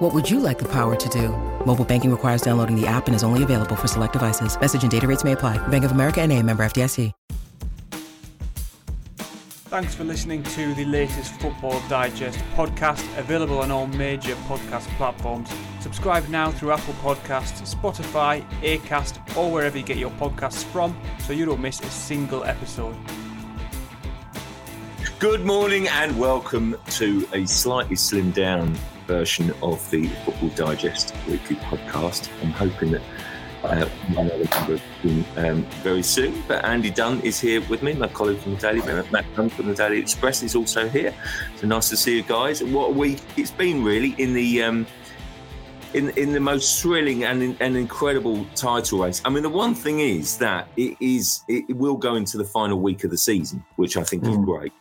What would you like the power to do? Mobile banking requires downloading the app and is only available for select devices. Message and data rates may apply. Bank of America and a member FDIC. Thanks for listening to the latest Football Digest podcast, available on all major podcast platforms. Subscribe now through Apple Podcasts, Spotify, Acast, or wherever you get your podcasts from so you don't miss a single episode. Good morning and welcome to a slightly slimmed down version of the Football Digest weekly podcast. I'm hoping that uh, another number of um, very soon. But Andy Dunn is here with me, my colleague from the Daily Matt Dunn from the Daily Express is also here. So nice to see you guys. What a week it's been really in the um, in in the most thrilling and and incredible title race. I mean, the one thing is that it is it will go into the final week of the season, which I think mm. is great.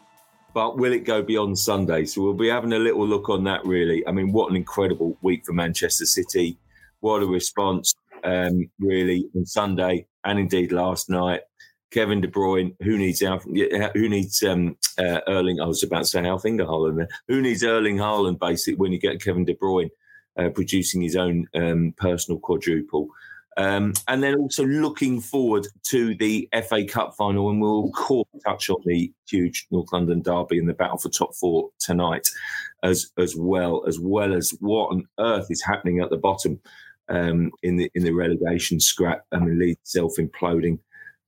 But will it go beyond Sunday? So we'll be having a little look on that. Really, I mean, what an incredible week for Manchester City! What a response! um, really on Sunday and indeed last night. Kevin De Bruyne, who needs who needs um, uh, Erling? I was about to say Alf-Inge Haaland there. Who needs Erling Haaland? Basically, when you get Kevin De Bruyne uh, producing his own um, personal quadruple, um, and then also looking forward to the FA Cup final, and we'll of course touch on the huge North London derby and the battle for top four tonight, as as well as well as what on earth is happening at the bottom um, in the in the relegation scrap. I mean, Leeds self imploding.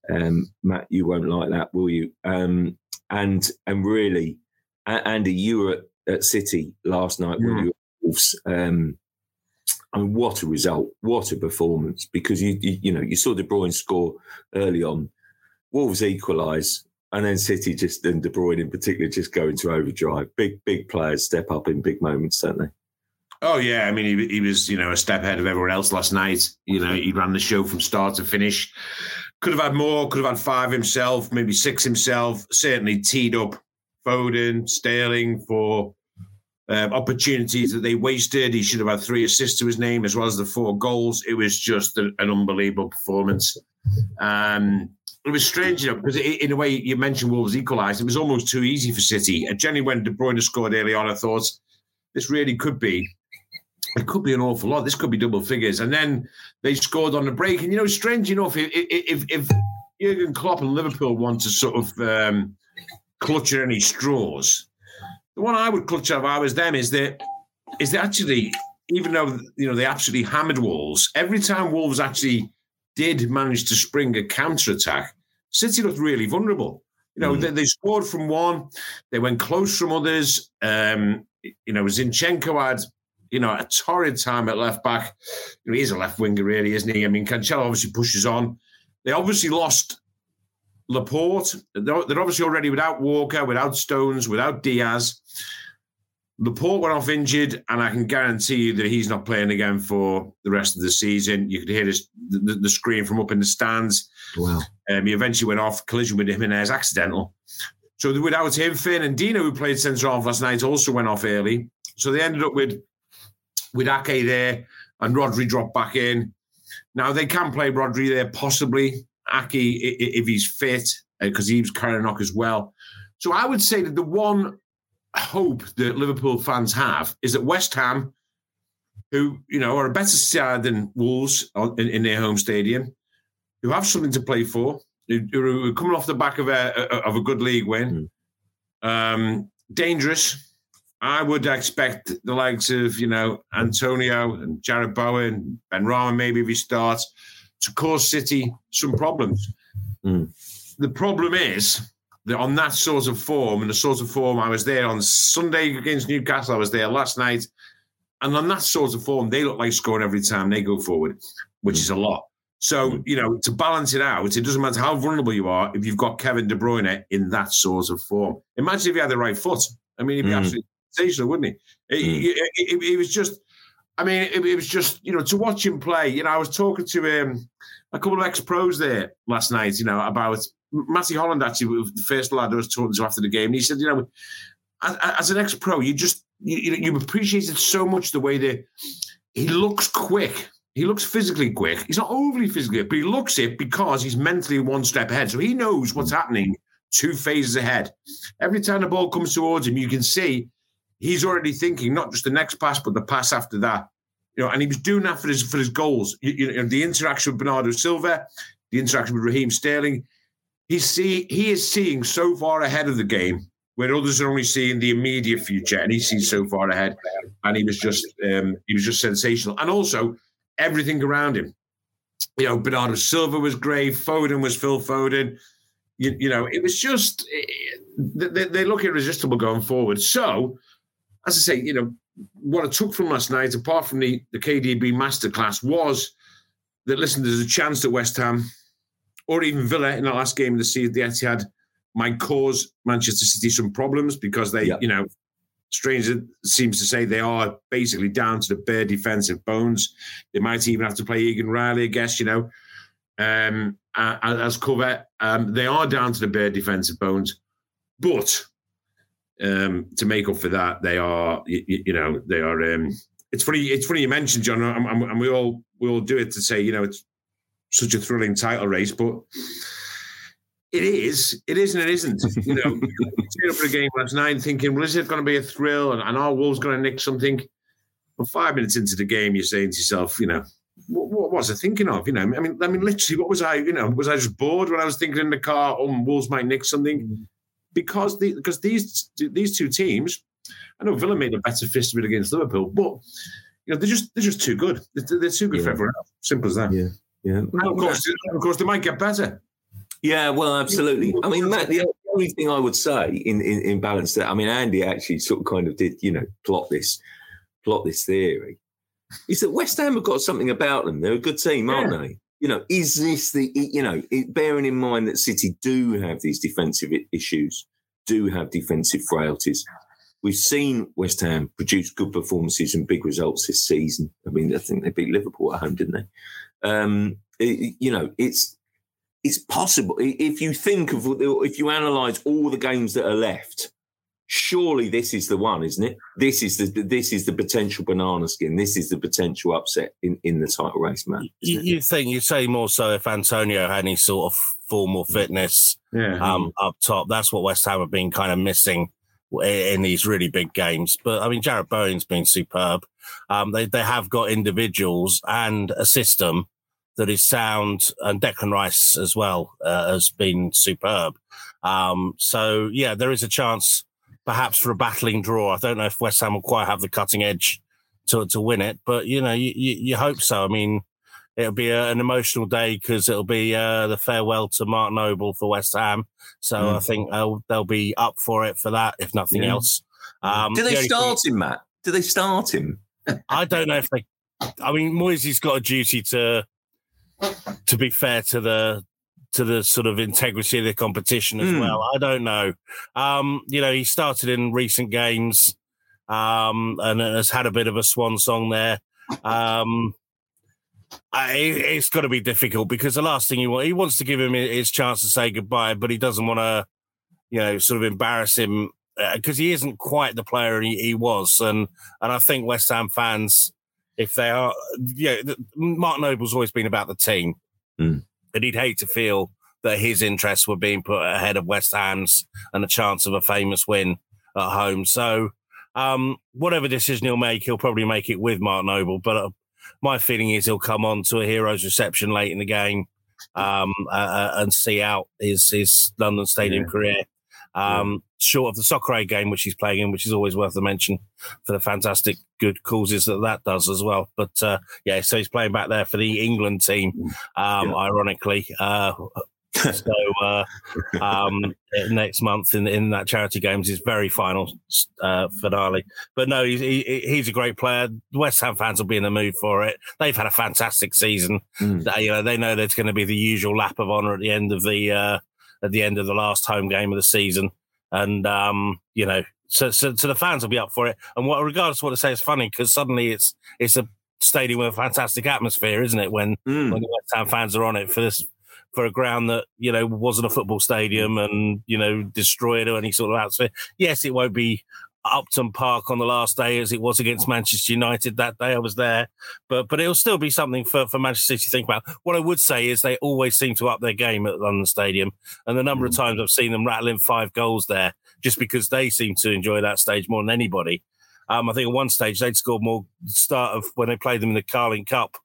Um, Matt, you won't like that, will you? Um, and and really, Andy, you were at, at City last night yeah. with your Wolves. Um, I mean, what a result! What a performance! Because you you, you know you saw De Bruyne score early on, Wolves equalise, and then City just and De Bruyne in particular just go into overdrive. Big big players step up in big moments, don't they? Oh yeah, I mean he, he was you know a step ahead of everyone else last night. You know he ran the show from start to finish. Could have had more. Could have had five himself, maybe six himself. Certainly teed up Foden, Sterling for um, opportunities that they wasted. He should have had three assists to his name as well as the four goals. It was just an unbelievable performance. Um, it was strange, you know, because in a way you mentioned Wolves equalised. It was almost too easy for City. And generally, when De Bruyne scored early on, I thought this really could be it could be an awful lot. This could be double figures. And then they scored on the break. And you know, strange enough, if if, if Jurgen Klopp and Liverpool want to sort of um, clutch at any straws, the one I would clutch at if I was them is that is that actually, even though you know they absolutely hammered Wolves, every time Wolves actually did manage to spring a counter attack, City looked really vulnerable. You know, mm. they, they, scored from one, they went close from others. Um, you know, Zinchenko had you know, a torrid time at left back. You know, he's a left winger, really, isn't he? I mean, Cancelo obviously pushes on. They obviously lost Laporte. They're, obviously already without Walker, without Stones, without Diaz. Laporte went off injured, and I can guarantee you that he's not playing again for the rest of the season. You could hear this, the, the scream from up in the stands. Wow. Um, he eventually went off collision with Jimenez, accidental. So without him, Fernandinho, who played centre half last night, also went off early. So they ended up with with Ake there and Rodri dropped back in. Now they can play Rodri there possibly. Ake if he's fit because uh, he was carrying knock as well. So I would say that the one hope that Liverpool fans have is that West Ham, who you know are a better side than Wolves in, in their home stadium, who have something to play for, who are coming off the back of a of a good league win, mm. um, dangerous I would expect the likes of, you know, Antonio and Jarrod Bowen, Benrahma, maybe if he starts, to cause City some problems. Mm. The problem is that on that sort of form, and the sort of form I was there on Sunday against Newcastle, I was there last night, and on that sort of form, they look like scoring every time they go forward, which mm. is a lot. So, hmm. you know, to balance it out, it doesn't matter how vulnerable you are if you've got Kevin De Bruyne in that sort of form. Imagine if he had the right foot. I mean, he'd be mm. absolutely sensational, wouldn't he? Mm. It, it, it, was just, I mean, it, it, was just, you know, to watch him play. You know, I was talking to um, a couple of ex pros there last night, you know, about Matty Holland actually was the first lad I was talking to after the game. And he said, you know, as, as an ex-pro, you just you, you appreciated so much the way that he looks quick. He looks physically quick. He's not overly physically, but he looks it because he's mentally one step ahead. So he knows what's happening two phases ahead. Every time the ball comes towards him, you can see he's already thinking not just the next pass, but the pass after that. You know, and he was doing that for his for his goals. You, you know, the interaction with Bernardo Silva, the interaction with Raheem Sterling. He's see he is seeing so far ahead of the game where others are only seeing the immediate future, and he sees so far ahead. And he was just um, he was just sensational, and also everything around him. You know, Bernardo Silva was great. Foden was Phil Foden. You, you know, it was just they, they look irresistible going forward. So, as I say, you know, what I took from last night, apart from the the KDB masterclass, was that listen, there's a chance that West Ham or even Villa in the last game of the season, the Etihad might cause Manchester City some problems because they, you know, strange it seems to say they are basically down to the bare defensive bones. They might even have to play Egan Riley, I guess, you know, um, as cover. Um, they are down to the bare defensive bones, but um, to make up for that, they are, you, you know, they are. Um, it's funny. It's funny you mentioned John, and, and we all we all do it to say, you know, it's such a thrilling title race, but it is, it is, and it isn't. You know, up for a game last night thinking, well, is it going to be a thrill? And, and our Wolves going to nick something? Well, five minutes into the game, you're saying to yourself, you know, what, what, was I thinking of? You know, I mean, I mean, literally, what was I? You know, was I just bored when I was thinking in the car? Oh, Wolves might nick something mm. Because the, because these these two teams. I know Villa made a better fist of it against Liverpool, but you know they're just they're just too good. They're, they're too good yeah. for everyone else. Simple as that. Yeah, yeah. And of course, of course, they might get better. Yeah, well, absolutely. I mean, Matt, the only thing I would say in, in, in balance that I mean, Andy actually sort of kind of did, you know, plot this plot this theory is that West Ham have got something about them. They're a good team, aren't yeah. they? You know, is this the you know, it, bearing in mind that City do have these defensive issues, do have defensive frailties. We've seen West Ham produce good performances and big results this season. I mean, I think they beat Liverpool at home, didn't they? Um, it, you know, it's it's possible if you think of if you analyze all the games that are left surely this is the one isn't it? This is the this is the potential banana skin. This is the potential upset in in the title race man. You, you think you say more so if antonio had any sort of form or fitness yeah. um, up top. That's what west ham have been kind of missing in these really big games. But i mean jarrod bowen's been superb. Um, they, they have got individuals and a system that is sound, and Declan Rice as well uh, has been superb. Um, so yeah, there is a chance perhaps for a battling draw. I don't know if West Ham will quite have the cutting edge to to win it, but you know, you, you, you hope so. I mean, it'll be a, an emotional day because it'll be uh, the farewell to Mark Noble for West Ham. So mm. I think they'll, they'll be up for it for that, if nothing yeah. else. Um, Do they the start thing, him, Matt? Do they start him? I don't know if they. I mean, Moyes has got a duty to to be fair to the to the sort of integrity of the competition as mm. well. I don't know. Um, you know, he started in recent games um, and has had a bit of a swan song there. Um, I, it's got to be difficult because the last thing he wants, he wants to give him his chance to say goodbye, but he doesn't want to, you know, sort of embarrass him because uh, he isn't quite the player he, he was. And and I think West Ham fans if they are, yeah, Mark Noble's always been about the team, mm. And he'd hate to feel that his interests were being put ahead of West Ham's and the chance of a famous win at home. So, um, whatever decision he'll make, he'll probably make it with Mark Noble. But uh, my feeling is he'll come on to a hero's reception late in the game um, uh, uh and see out his his London Stadium yeah. career um, short of the Soccer Aid game, which he's playing in, which is always worth a mention for the fantastic good causes that that does as well. But uh, yeah, so he's playing back there for the England team, um, yeah. ironically. Uh, so uh, um, next month in in that charity games is very final uh, finale. But no, he's he, he's a great player. West Ham fans will be in the mood for it. They've had a fantastic season. Mm. They, you know, they know there's going to be the usual lap of honour at the end of the uh, at the end of the last home game of the season. And, um, you know, so, so, so the fans will be up for it. And what, regardless of what they say, it's funny because suddenly it's, it's a stadium with a fantastic atmosphere, isn't it? When, mm. when the West Ham fans are on it for this, for a ground that you know wasn't a football stadium and you know destroyed or any sort of atmosphere. Yes, it won't be Upton Park on the last day as it was against Manchester United that day. I was there, but but it'll still be something for, for Manchester City to think about. What I would say is they always seem to up their game at London Stadium, and the number of times I've seen them rattling five goals there just because they seem to enjoy that stage more than anybody. Um, I think at one stage they'd scored more start of when they played them in the Carling Cup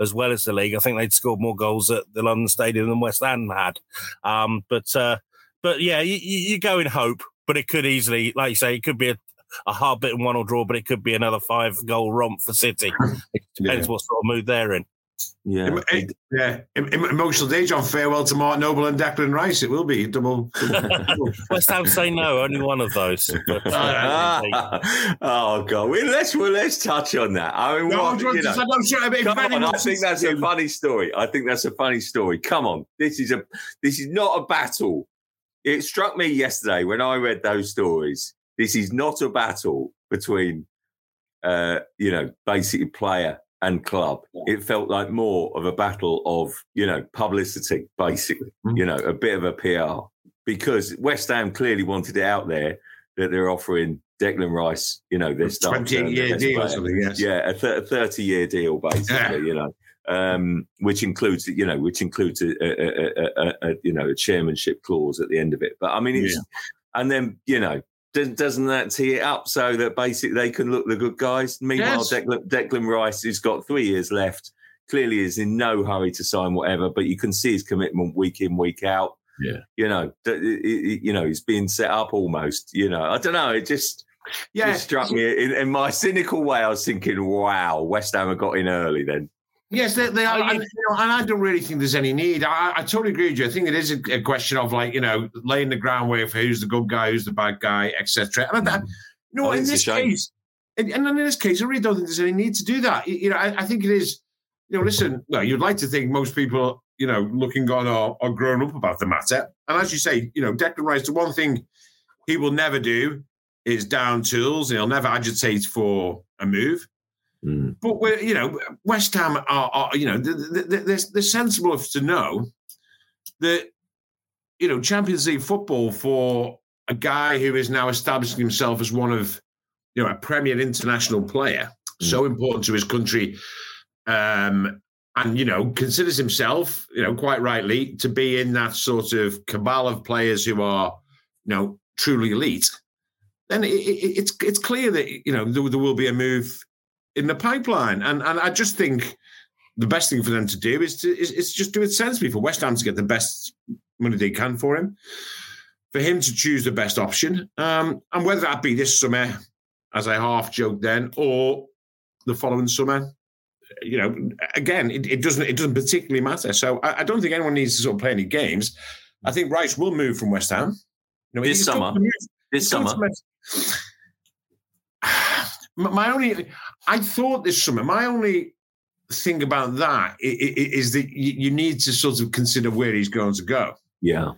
as well as the league. I think they'd scored more goals at the London Stadium than West Ham had. Um, but uh, but yeah, you, you go in hope, but it could easily, like you say, it could be a, a hard bit and one or draw, but it could be another five goal romp for City. It depends Yeah. what sort of mood they're in. Yeah. Em- em- yeah, em- em- emotional day, John. farewell to Mark Noble and Declan Rice. It will be double. double- West Ham say no, only one of those. Uh, oh god, well, let's well, let's touch on that. I mean, No, what, I'm you know, just- I'm sure- if Come on, I think that's a funny story. I think that's a funny story. Come on, this is a this is not a battle. It struck me yesterday when I read those stories. This is not a battle between, uh, you know, basically player and club. It felt like more of a battle of, you know, publicity, basically. Mm. You know, a bit of a PR because West Ham clearly wanted it out there that they're offering Declan Rice, you know, 28 player, year deal or player. something. Yes. Yeah, a, th- a thirty-year deal, basically. Yeah. You know, um, which includes, you know, which includes a, a, a, a, you know a chairmanship clause at the end of it. But I mean, it's and then you know. Doesn't, doesn't that tee it up so that basically they can look the good guys? Meanwhile, Yes. Declan, Declan Rice has got three years left. Clearly, is in no hurry to sign whatever, but you can see his commitment week in, week out. Yeah. you know, you know, he's being set up almost. You know, I don't know. It just Yeah. just struck me in, in my cynical way. I was thinking, wow, West Ham have got in early then. Yes, they, they are, and, you know, and I don't really think there's any need. I, I totally agree with you. I think it is a, a question of like you know laying the groundwork for who's the good guy, who's the bad guy, etc. And I, you know, in this case, and, and in this case, I really don't think there's any need to do that. You, know, I, I think it is. You know, listen. Well, you'd like to think most people, you know, looking on are, are grown up about the matter. And as you say, you know, Declan Rice, the one thing he will never do is down tools. He'll never agitate for a move. Mm. But we're, you know, West Ham are, are you know, th- th- th- they're, they're sensible enough to know that, you know, Champions League football for a guy who is now establishing himself as one of, you know, a premier international player, so important to his country, um, and you know, considers himself, you know, quite rightly to be in that sort of cabal of players who are, you know, truly elite. Then it, it, it's it's clear that you know there, there will be a move in the pipeline. And and I just think the best thing for them to do is to is, is just do it sensibly for West Ham to get the best money they can for him, for him to choose the best option, um, and whether that be this summer, as I half joked then, or the following summer. You know, again, it, it doesn't it doesn't particularly matter. So I, I don't think anyone needs to sort of play any games. I think Rice will move from West Ham. You know, This summer? This summer, My only, I thought this summer, my only thing about that is that you need to sort of consider where he's going to go. yeah,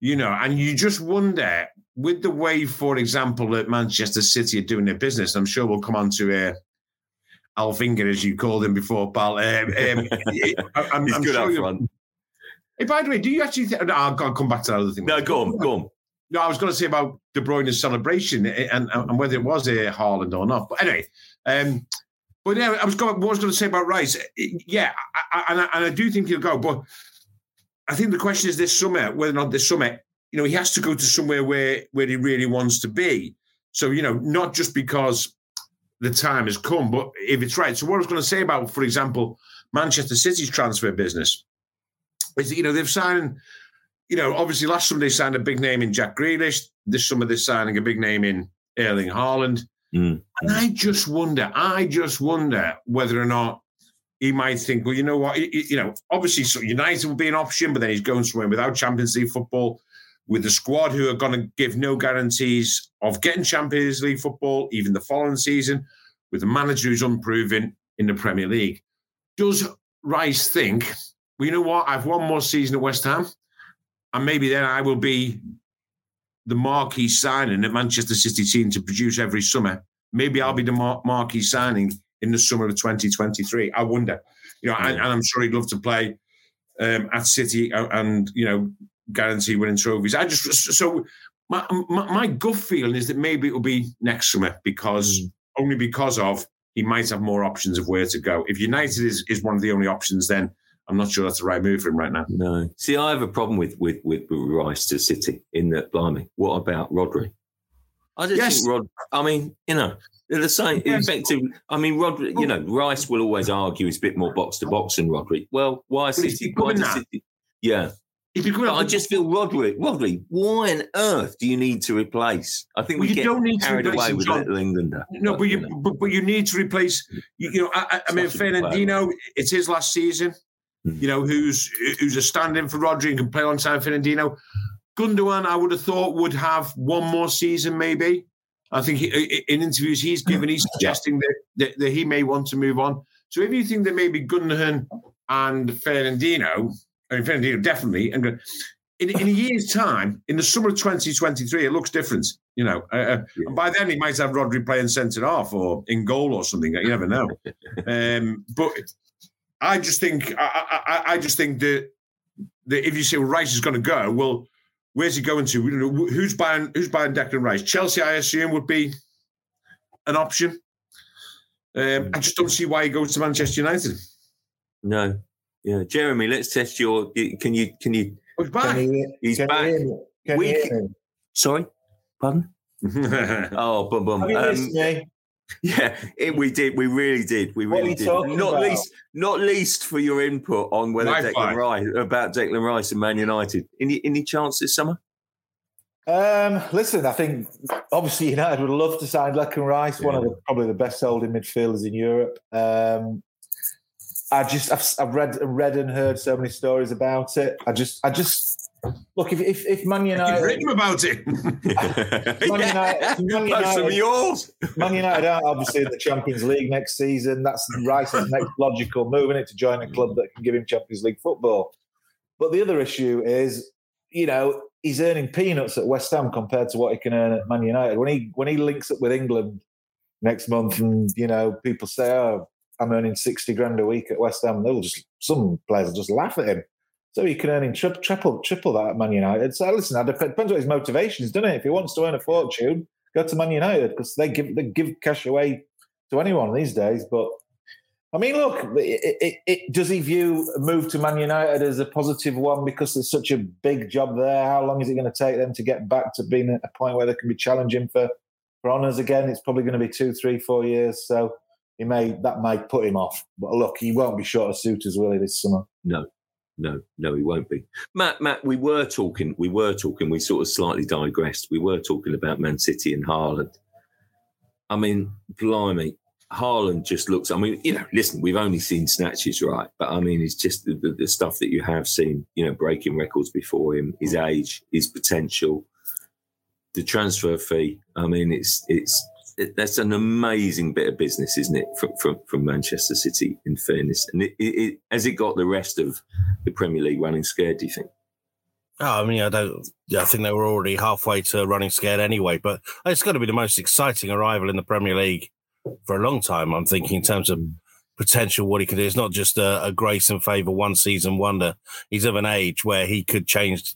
You know, and you just wonder with the way, for example, that Manchester City are doing their business. I'm sure we'll come on to uh, Alf-Inge, as you called him before, pal. Um, um, I- I'm, he's I'm good sure up front. Hey, by the way, do you actually think? No, I'll, I'll come back to that other thing. No, go on, go on. No, I was going to say about De Bruyne's celebration eh, and, and whether it was a Haaland or not. But anyway, um, but yeah, I was going. What I was going to say about Rice? eh, Yeah, I, I, and, I, and I do think he'll go. But I think the question is this summer, whether or not this summer, you know, he has to go to somewhere where where he really wants to be. So you know, not just because the time has come, but if it's right. So what I was going to say about, for example, Manchester City's transfer business is that you know they've signed you know, obviously last summer they signed a big name in Jack Grealish. This summer they're signing a big name in Erling Haaland. Mm. And I just wonder, I just wonder whether or not he might think, well, you know what, you know, obviously so United will be an option, but then he's going somewhere without Champions League football with a squad who are going to give no guarantees of getting Champions League football even the following season with a manager who's unproven in the Premier League. Does Rice think, well, you know what, I've one more season at West Ham and maybe then I will be the marquee signing that Manchester City team to produce every summer. Maybe I'll be the mar- marquee signing in the summer of 2023. I wonder, you know, and, and I'm sure he'd love to play um, at City and, and you know guarantee winning trophies. I just so my, my, my gut feeling is that maybe it will be next summer because mm. only because of he might have more options of where to go. If United is, is one of the only options, then I'm not sure that's the right move for him right now. No. See, I have a problem with with with, with Rice to City in that. Blimey, what about Rodri? I just yes. think Rod. I mean, you know, they're the same. Yes. Effective. I mean, Rodri. You know, Rice will always argue he's a bit more box to box than Rodri. Well, why City? Why City? Yeah, I just feel Rodri, Rodri, why on earth do you need to replace? I think well, we get don't need carried away with John. Little Englander. No, but, but you, but, but, you need to replace. You, you know, I, I mean, Fernandinho. It's his last season. Hmm. You know, who's who's a stand-in for Rodri and can play on San Fernandinho. Gundogan, I would have thought would have one more season, maybe. I think he, in interviews he's given, he's suggesting that, that, that he may want to move on. So if you think that maybe Gundogan and Fernandinho Infinity, definitely. And in, in a year's time, in the summer of 2023, it looks different. You know, uh, uh, yeah. and by then he might have Rodri playing centre half or in goal or something. You never know. um, but I just think, I, I, I, just think that, that if you say well, Rice is going to go, well, where's he going to? You know, who's buying? Who's buying Declan Rice? Chelsea, I assume, would be an option. Um, I just don't see why he goes to Manchester United. No, yeah, Jeremy, let's test your. Can you? Can you? He's back. You, He's back. we, sorry, pardon. oh, boom, boom. Um, yeah, it, we did. We really did. We really did. Not about? least, not least for your input on whether My Declan Rice about Declan Rice and Man United. Any any chance this summer? Um, listen, I think obviously United would love to sign Declan Rice, yeah. one of the probably the best holding midfielders in Europe. Um, I just I've, I've read read and heard so many stories about it. I just I just look if if, if Man United You've written about it. Man United, Man United, yours. Man United are obviously in the Champions League next season. That's Rice's next logical move, isn't it, to join a club that can give him Champions League football. But the other issue is, you know, he's earning peanuts at West Ham compared to what he can earn at Man United. When he when he links up with England next month, and you know, people say, "Oh, I'm earning 60 grand a week at West Ham, they'll just, some players will just laugh at him. So he can earn tri- triple, triple that at Man United. So listen, it depends what his motivation is, doesn't it? If he wants to earn a fortune, go to Man United because they give they give cash away to anyone these days. But I mean, look, it, it, it, does he view a move to Man United as a positive one because it's such a big job there? How long is it going to take them to get back to being at a point where they can be challenging for, for honours again? It's probably going to be two, three, four years. So he may that may put him off. But look, he won't be short of suitors, will he, this summer? No, no, no, he won't be. Matt, Matt, we were talking, we were talking, we sort of slightly digressed. We were talking about Man City and Haaland. I mean, blimey, Haaland just looks. I mean, you know, listen, we've only seen snatches, right? But I mean, it's just the, the, the stuff that you have seen, you know, breaking records before him, his age, his potential, the transfer fee. I mean, it's it's that's an amazing bit of business, isn't it, from from, from Manchester City? In fairness, and it, it, it, has it got the rest of the Premier League running scared? Do you think? Oh, I mean, I don't. I think they were already halfway to running scared anyway. But it's got to be the most exciting arrival in the Premier League for a long time. I'm thinking in terms of potential what he could do. It's not just a, a grace and favour one season wonder. He's of an age where he could change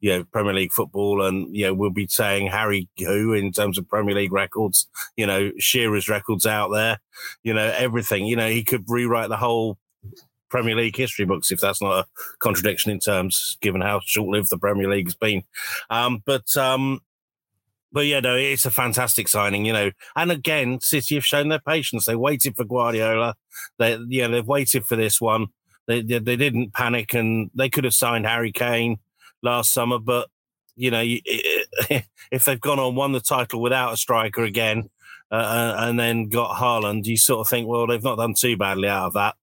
you know, Premier League football, and you know, we'll be saying Harry who in terms of Premier League records, you know, Shearer's records out there, you know, everything. You know, he could rewrite the whole Premier League history books if that's not a contradiction in terms, given how short-lived the Premier League has been. Um, but um, but yeah, no, it's a fantastic signing, you know. And again, City have shown their patience. They waited for Guardiola. They, yeah, they've waited for this one. They, they, they didn't panic, and they could have signed Harry Kane last summer. But you know, if they've gone on won the title without a striker again, uh, and then got Haaland, you sort of think, well, they've not done too badly out of that,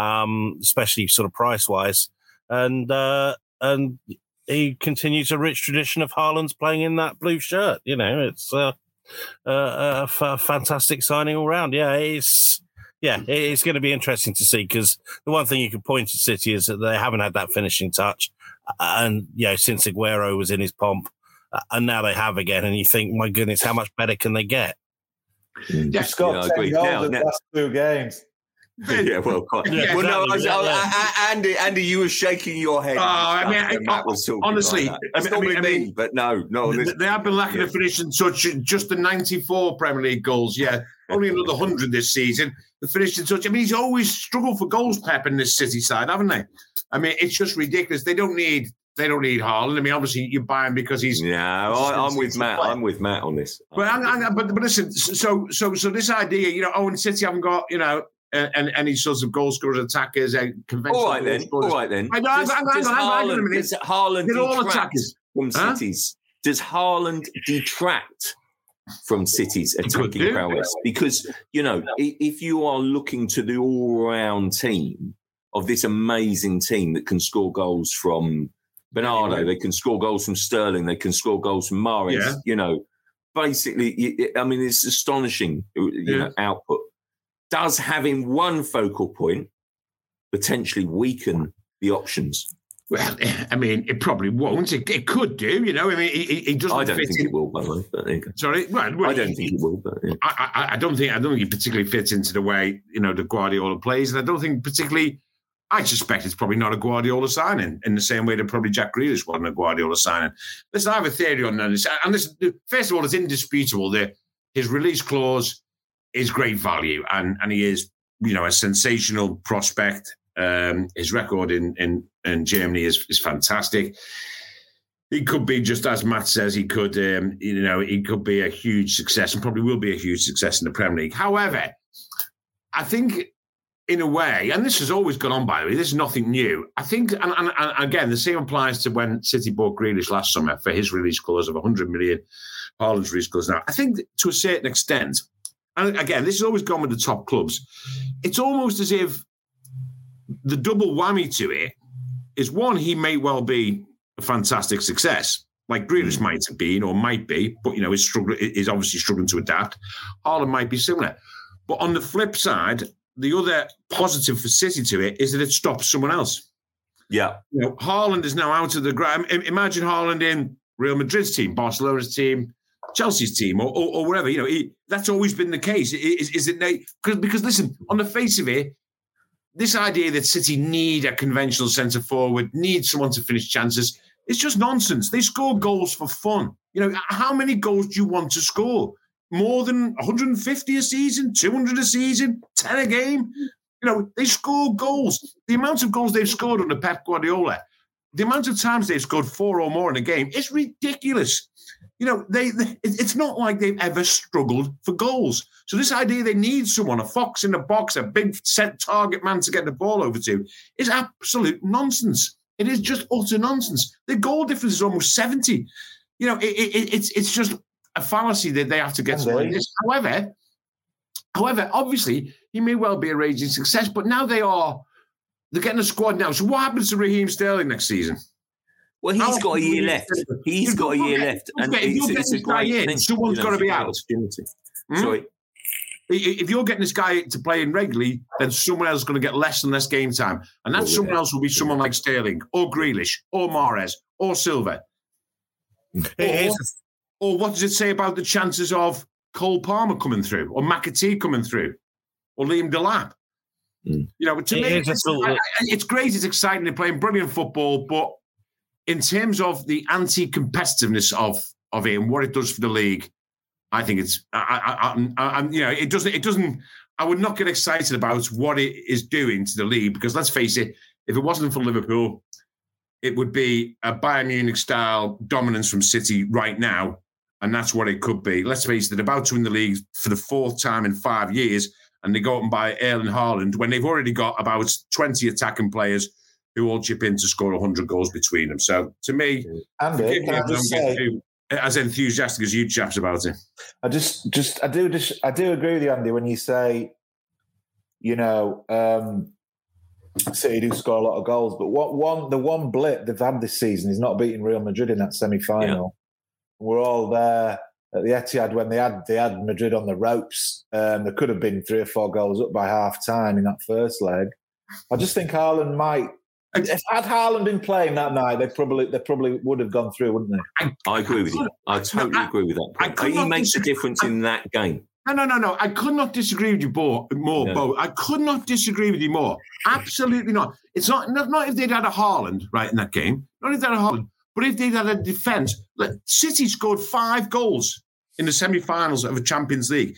um, especially sort of price wise. And uh, and he continues a rich tradition of Haaland's playing in that blue shirt. You know, it's uh, a, a fantastic signing all round. Yeah, it's yeah, it's going to be interesting to see because the one thing you could point to City is that they haven't had that finishing touch and you know since Aguero was in his pomp, uh, and now they have again, and you think, my goodness, how much better can they get? Yeah, Scott, yeah, ten goals in the last two games. yeah, well, quite. Yeah, well, no, I was, exactly, I- yeah. I- I- Andy, Andy, you were shaking your head. Oh, I mean, when I- Matt was honestly, like. I it's mean- I mean- me, but no, no. They- They have been lacking a finishing touch. Just the 94 Premier League goals. Yeah, only another 100 this season. The finishing touch. I mean, he's always struggled for goals, Pep, in this City side, haven't they? I mean, it's just ridiculous. They don't need. They don't need Haaland. I mean, obviously you buy him because he's. Yeah, I, I'm with Matt. player. I'm with Matt on this. But, hang on, but but listen. So so so this idea, you know, oh, and City haven't got you know, and, and any sorts of goal scorers, attackers, uh, conventional. All right then. scorers. All right then. I Does, hang on, does hang on, hang on a Haaland, minute. does Haaland all detract attackers. from Huh? cities? Does Haaland detract from cities attacking prowess? Because you know, if you are looking to the all-round team of this amazing team that can score goals from Bernardo, they can score goals from Sterling, they can score goals from Mahrez. Yeah. You know, basically, I mean, it's astonishing. You Yeah. know, output. Does having one focal point potentially weaken the options? Well, I mean, it probably won't. It, it could do, you know. I mean, it, it doesn't I don't fit think in. it will, by the way. But there you go. Sorry, well, well, I don't think it will, but yeah. I, I, I don't think I don't think it particularly fits into the way you know the Guardiola plays, and I don't think particularly. I suspect it's probably not a Guardiola signing in the same way that probably Jack Grealish wasn't a Guardiola signing. Listen, I have a theory on this, and this, first of all, it's indisputable that his release clause is great value, and and he is you know a sensational prospect. Um, his record in in, in Germany is is fantastic. He could be just as Matt says. He could, um, you know, he could be a huge success, and probably will be a huge success in the Premier League. However, I think, in a way, and this has always gone on by the way, this is nothing new. I think, and, and, and again, the same applies to when City bought Grealish last summer for his release clause of 100 million. Haaland's release clause now. I think to a certain extent, and again, this has always gone with the top clubs. It's almost as if the double whammy to it is one, he may well be a fantastic success, like Grealish hmm. might have been or might be, but you know, is struggling is obviously struggling to adapt. Haaland might be similar. But on the flip side, the other positive for City to it is that it stops someone else. Yeah. You know, Haaland is now out of the ground. Imagine Haaland in Real Madrid's team, Barcelona's team, Chelsea's team, or, or, or whatever. You know, he, that's always been the case. Is, is it? Because because listen, on the face of it, this idea that City need a conventional centre forward, need someone to finish chances, it's just nonsense. They score goals for fun. You know, how many goals do you want to score? More than 150 a season, 200 a season, 10 a game? You know, they score goals. The amount of goals they've scored under Pep Guardiola, the amount of times they've scored four or more in a game, it's ridiculous. You know, they, they it's not like they've ever struggled for goals. So this idea they need someone, a fox in the box, a big set target man to get the ball over to, is absolute nonsense. It is just utter nonsense. The goal difference is almost 70. You know, it, it, it's it's just a fallacy that they have to get like this. However, however, obviously, he may well be a raging success, but now they are they're getting a squad now. So what happens to Raheem Sterling next season? Well, he's got a year left. He's got a year left, and if you're it's, getting it's a this guy great in, thing. someone's You know, gotta be out. opportunity. Hmm? Sorry. If you're getting this guy to play in regularly, then someone else is going to get less and less game time. And that Oh, yeah. someone else will be someone like Sterling or Grealish or Mahrez or Silva. Or, or what does it say about the chances of Cole Palmer coming through or McAtee coming through or Liam Delap? Mm. You know, to It me, it's, I- it's great, it's exciting, they're playing brilliant football, but in terms of the anti-competitiveness of of it and what it does for the league, I think it's I, I, I, I, you know it doesn't it doesn't I would not get excited about what it is doing to the league because let's face it, if it wasn't for Liverpool, it would be a Bayern Munich style dominance from City right now, and that's what it could be. Let's face it, they're about to win the league for the fourth time in five years, and they go out and buy Erling Haaland when they've already got about twenty attacking players who all chip in to score hundred goals between them. So to me, Andy, me I say, too as enthusiastic as you chaps about it. I just, just, I do, just, I do agree with you, Andy, when you say, you know, um, City do score a lot of goals, but what one, the one blip they've had this season is not beating Real Madrid in that semi-final. We're all there at the Etihad when they had they had Madrid on the ropes. Um, there could have been three or four goals up by half time in that first leg. I just think Haaland might. If had Haaland been playing that night, they probably they probably would have gone through, wouldn't they? I agree with you. I totally I- agree with that. Point. could He not makes a difference in that game. No, no, no, no. I could not disagree with you more, more No. Bo. I could not disagree with you more. Absolutely not. It's not, not, not if they'd had a Haaland, right, in that game. Not if they'd had a Haaland. But if they'd had a defence, like, City scored five goals in the semi-finals of a Champions League.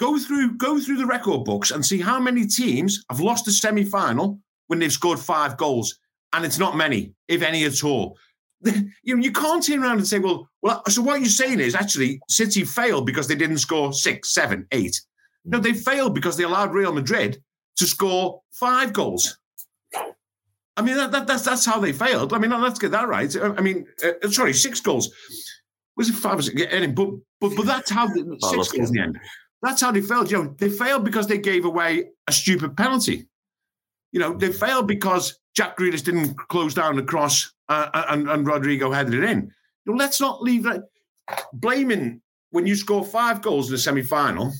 Go through, go through the record books and see how many teams have lost a semi-final when they've scored five goals, and it's not many, if any at all. You know, you can't turn around and say, "Well, well." So what you're saying is actually City failed because they didn't score six, seven, eight. No, they failed because they allowed Real Madrid to score five goals. I mean, that, that, that's that's how they failed. I mean, let's get that right. I mean, uh, sorry, six goals. Was it five or six? Yeah, anyway, but but but that's how the, six goals in the end. That's how they failed. You know, they failed because they gave away a stupid penalty. You know, they failed because Jack Grealish didn't close down the cross uh, and, and Rodrygo headed it in. You know, let's not leave that blaming when you score five goals in a semi-final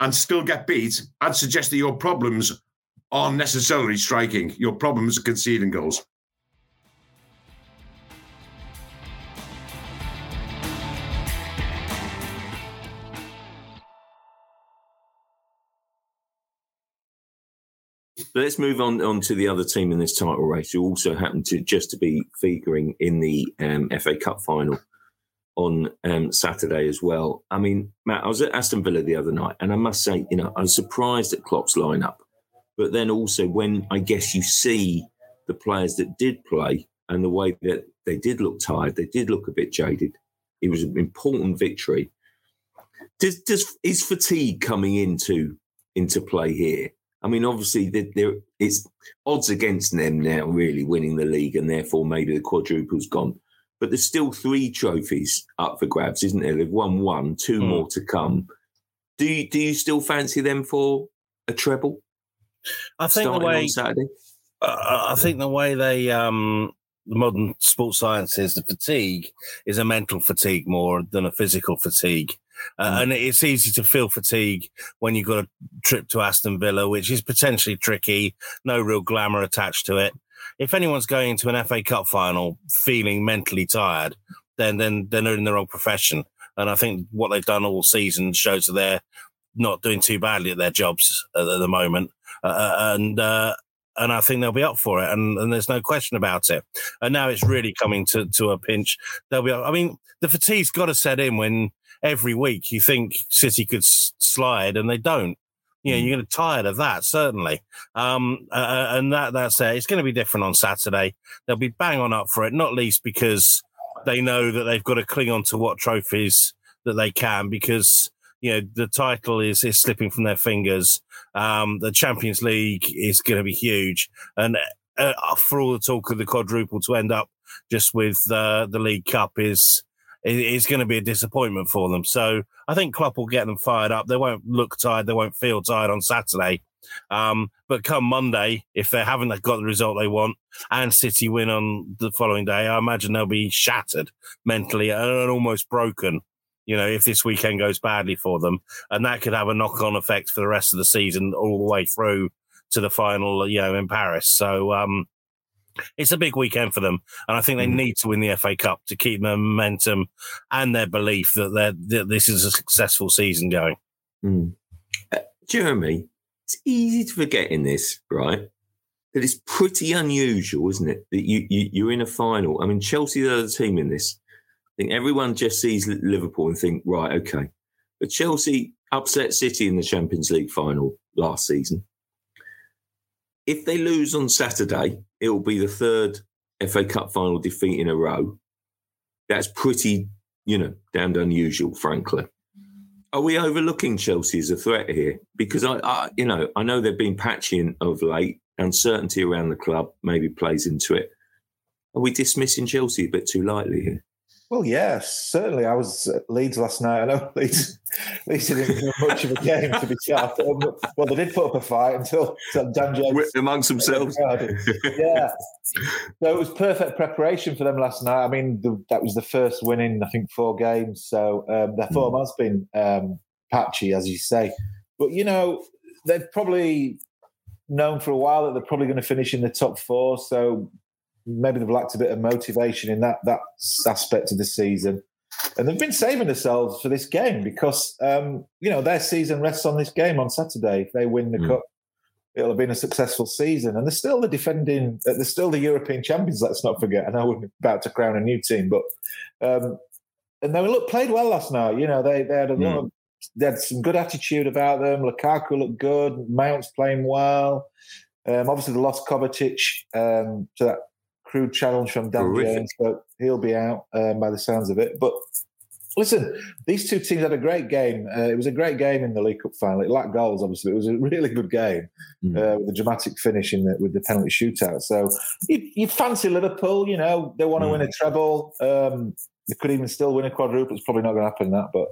and still get beat. I'd suggest that your problems aren't necessarily striking. Your problems are conceding goals. But let's move on, on to the other team in this title race who also happened to just to be figuring in the um, FA Cup final on um, Saturday as well. I mean, Matt, I was at Aston Villa the other night, and I must say, you know, I was surprised at Klopp's lineup. But then also when I guess you see the players that did play and the way that they did look tired, they did look a bit jaded. It was an important victory. Does, does is fatigue coming into into play here? I mean, obviously, there, it's odds against them now, really winning the league, and therefore maybe the quadruple's gone. But there's still three trophies up for grabs, isn't there? They've won one, two Mm. more to come. Do you, do you still fancy them for a treble I think the way Saturday? uh, I think the way they um the modern sports science is the fatigue is a mental fatigue more than a physical fatigue. Uh, And it's easy to feel fatigue when you've got a trip to Aston Villa, which is potentially tricky, no real glamour attached to it. If anyone's going into an FA Cup final feeling mentally tired, then then then they're in the wrong profession. And I think what they've done all season shows that they're not doing too badly at their jobs at, at the moment. Uh, and uh, and I think they'll be up for it, and, and there's no question about it. And now it's really coming to, to a pinch. They'll be. I mean, the fatigue's got to set in when every week you think City could s- slide and they don't. You know, you're going to tired of that certainly. Um, uh, and that that's it. It's going to be different on Saturday. They'll be bang on up for it, not least because they know that they've got to cling on to what trophies that they can because you know the title is is slipping from their fingers. Um, the Champions League is going to be huge, and uh, for all the talk of the quadruple to end up just with uh, the League Cup is is going to be a disappointment for them. So I think Klopp will get them fired up. They won't look tired. They won't feel tired on Saturday. Um, but come Monday, if they haven't got the result they want and City win on the following day, I imagine they'll be shattered mentally and almost broken. You know, if this weekend goes badly for them, and that could have a knock-on effect for the rest of the season, all the way through to the final, you know, in Paris. So um, it's a big weekend for them, and I think they need to win the FA Cup to keep their momentum and their belief that they're, that this is a successful season going. Mm. Uh, Jeremy, it's easy to forget in this, right? That it's pretty unusual, isn't it? That you, you you're in a final. I mean, Chelsea are the team in this. I think everyone just sees Liverpool and think, right, okay. But Chelsea upset City in the Champions League final last season. If they lose on Saturday, it will be the third FA Cup final defeat in a row. That's pretty, you know, damned unusual, frankly. Are we overlooking Chelsea as a threat here? Because I, I you know, I know they've been patchy in- of late. Uncertainty around the club maybe plays into it. Are we dismissing Chelsea a bit too lightly here? Well, yes, certainly. I was at Leeds last night. I know Leeds, Leeds didn't do much of a game, to be fair. Well, they did put up a fight until, until Dan James. amongst themselves. yeah. So it was perfect preparation for them last night. I mean, the, that was the first win in, I think, four games. So um, their form has been um, patchy, as you say. But, you know, they've probably known for a while that they're probably going to finish in the top four. So maybe they've lacked a bit of motivation in that that aspect of the season. and they've been saving themselves for this game because um, you know their season rests on this game on Saturday. If they win the mm. cup, it'll have been a successful season, and they're still the defending. Uh, they're still the European champions. Let's not forget. I know we're about to crown a new team, but um, and they look played well last night. You know, they they had a. Mm. they had some good attitude about them. Lukaku looked good. Mount's playing well. Um, obviously, they lost Kovacic um, to that crude challenge from Dan James, but he'll be out um, by the sounds of it. But listen, these two teams had a great game. Uh, it was a great game in the League Cup final. It lacked goals, obviously. It was a really good game mm. uh, with a dramatic finish in the, with the penalty shootout. So you, you fancy Liverpool, you know, they want to mm. win a treble. Um, they could even still win a quadruple. It's probably not going to happen that, but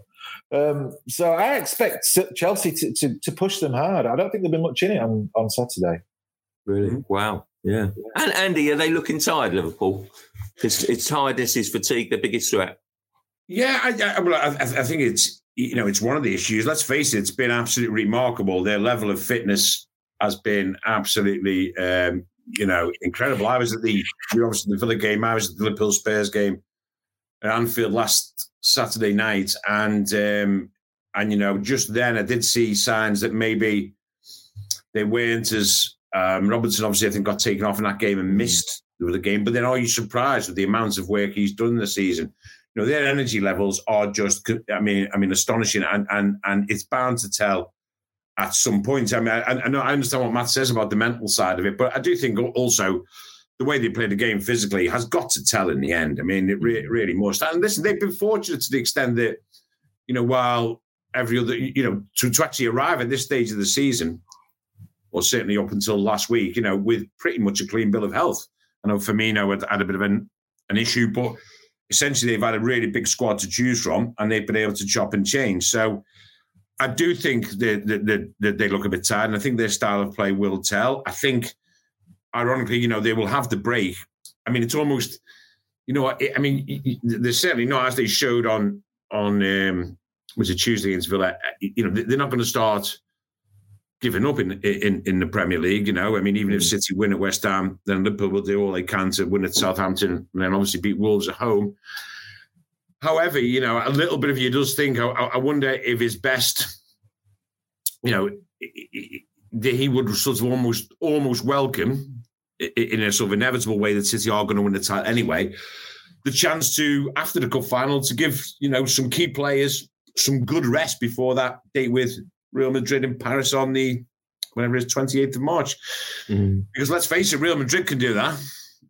um, so I expect Chelsea to, to, to, push them hard. I don't think there'll be much in it on, on Saturday. Really? Mm-hmm. Wow. Yeah. And Andy, are they looking tired, Liverpool? Because it's tiredness is fatigue the biggest threat. Yeah, I, I, I, think it's you know it's one of the issues. Let's face it; it's been absolutely remarkable. Their level of fitness has been absolutely um, you know incredible. I was at the obviously the Villa game. I was at the Liverpool Spurs game at Anfield last Saturday night, and um, and you know just then I did see signs that maybe they weren't as um, Robertson obviously I think got taken off in that game and mm. missed the game. But then are you surprised with the amounts of work he's done this season? You know their energy levels are just I mean I mean astonishing, and and and it's bound to tell at some point. I mean I, I know I understand what Matt says about the mental side of it, but I do think also the way they play the game physically has got to tell in the end. I mean, it re- really must. And listen, they've been fortunate to the extent that, you know, while every other, you know, to, to actually arrive at this stage of the season, or certainly up until last week, you know, with pretty much a clean bill of health. I know Firmino had, had a bit of an, an issue, but essentially they've had a really big squad to choose from and they've been able to chop and change. So I do think that, that, that they look a bit tired and I think their style of play will tell. I think – ironically, you know, they will have the break. I mean, it's almost, you know, I mean, they're certainly not as they showed on on um, was it Tuesday against Villa. You know, they're not going to start giving up in, in in the Premier League. You know, I mean, even if mm. City win at West Ham, then Liverpool will do all they can to win at Southampton, and then obviously beat Wolves at home. However, you know, a little bit of you does think. I, I wonder if his best, you know, he would sort of almost almost welcome in a sort of inevitable way that City are going to win the title anyway. The chance to after the cup final to give you know some key players some good rest before that date with Real Madrid in Paris on the whenever it's 28th of March. Mm. Because let's face it, Real Madrid can do that.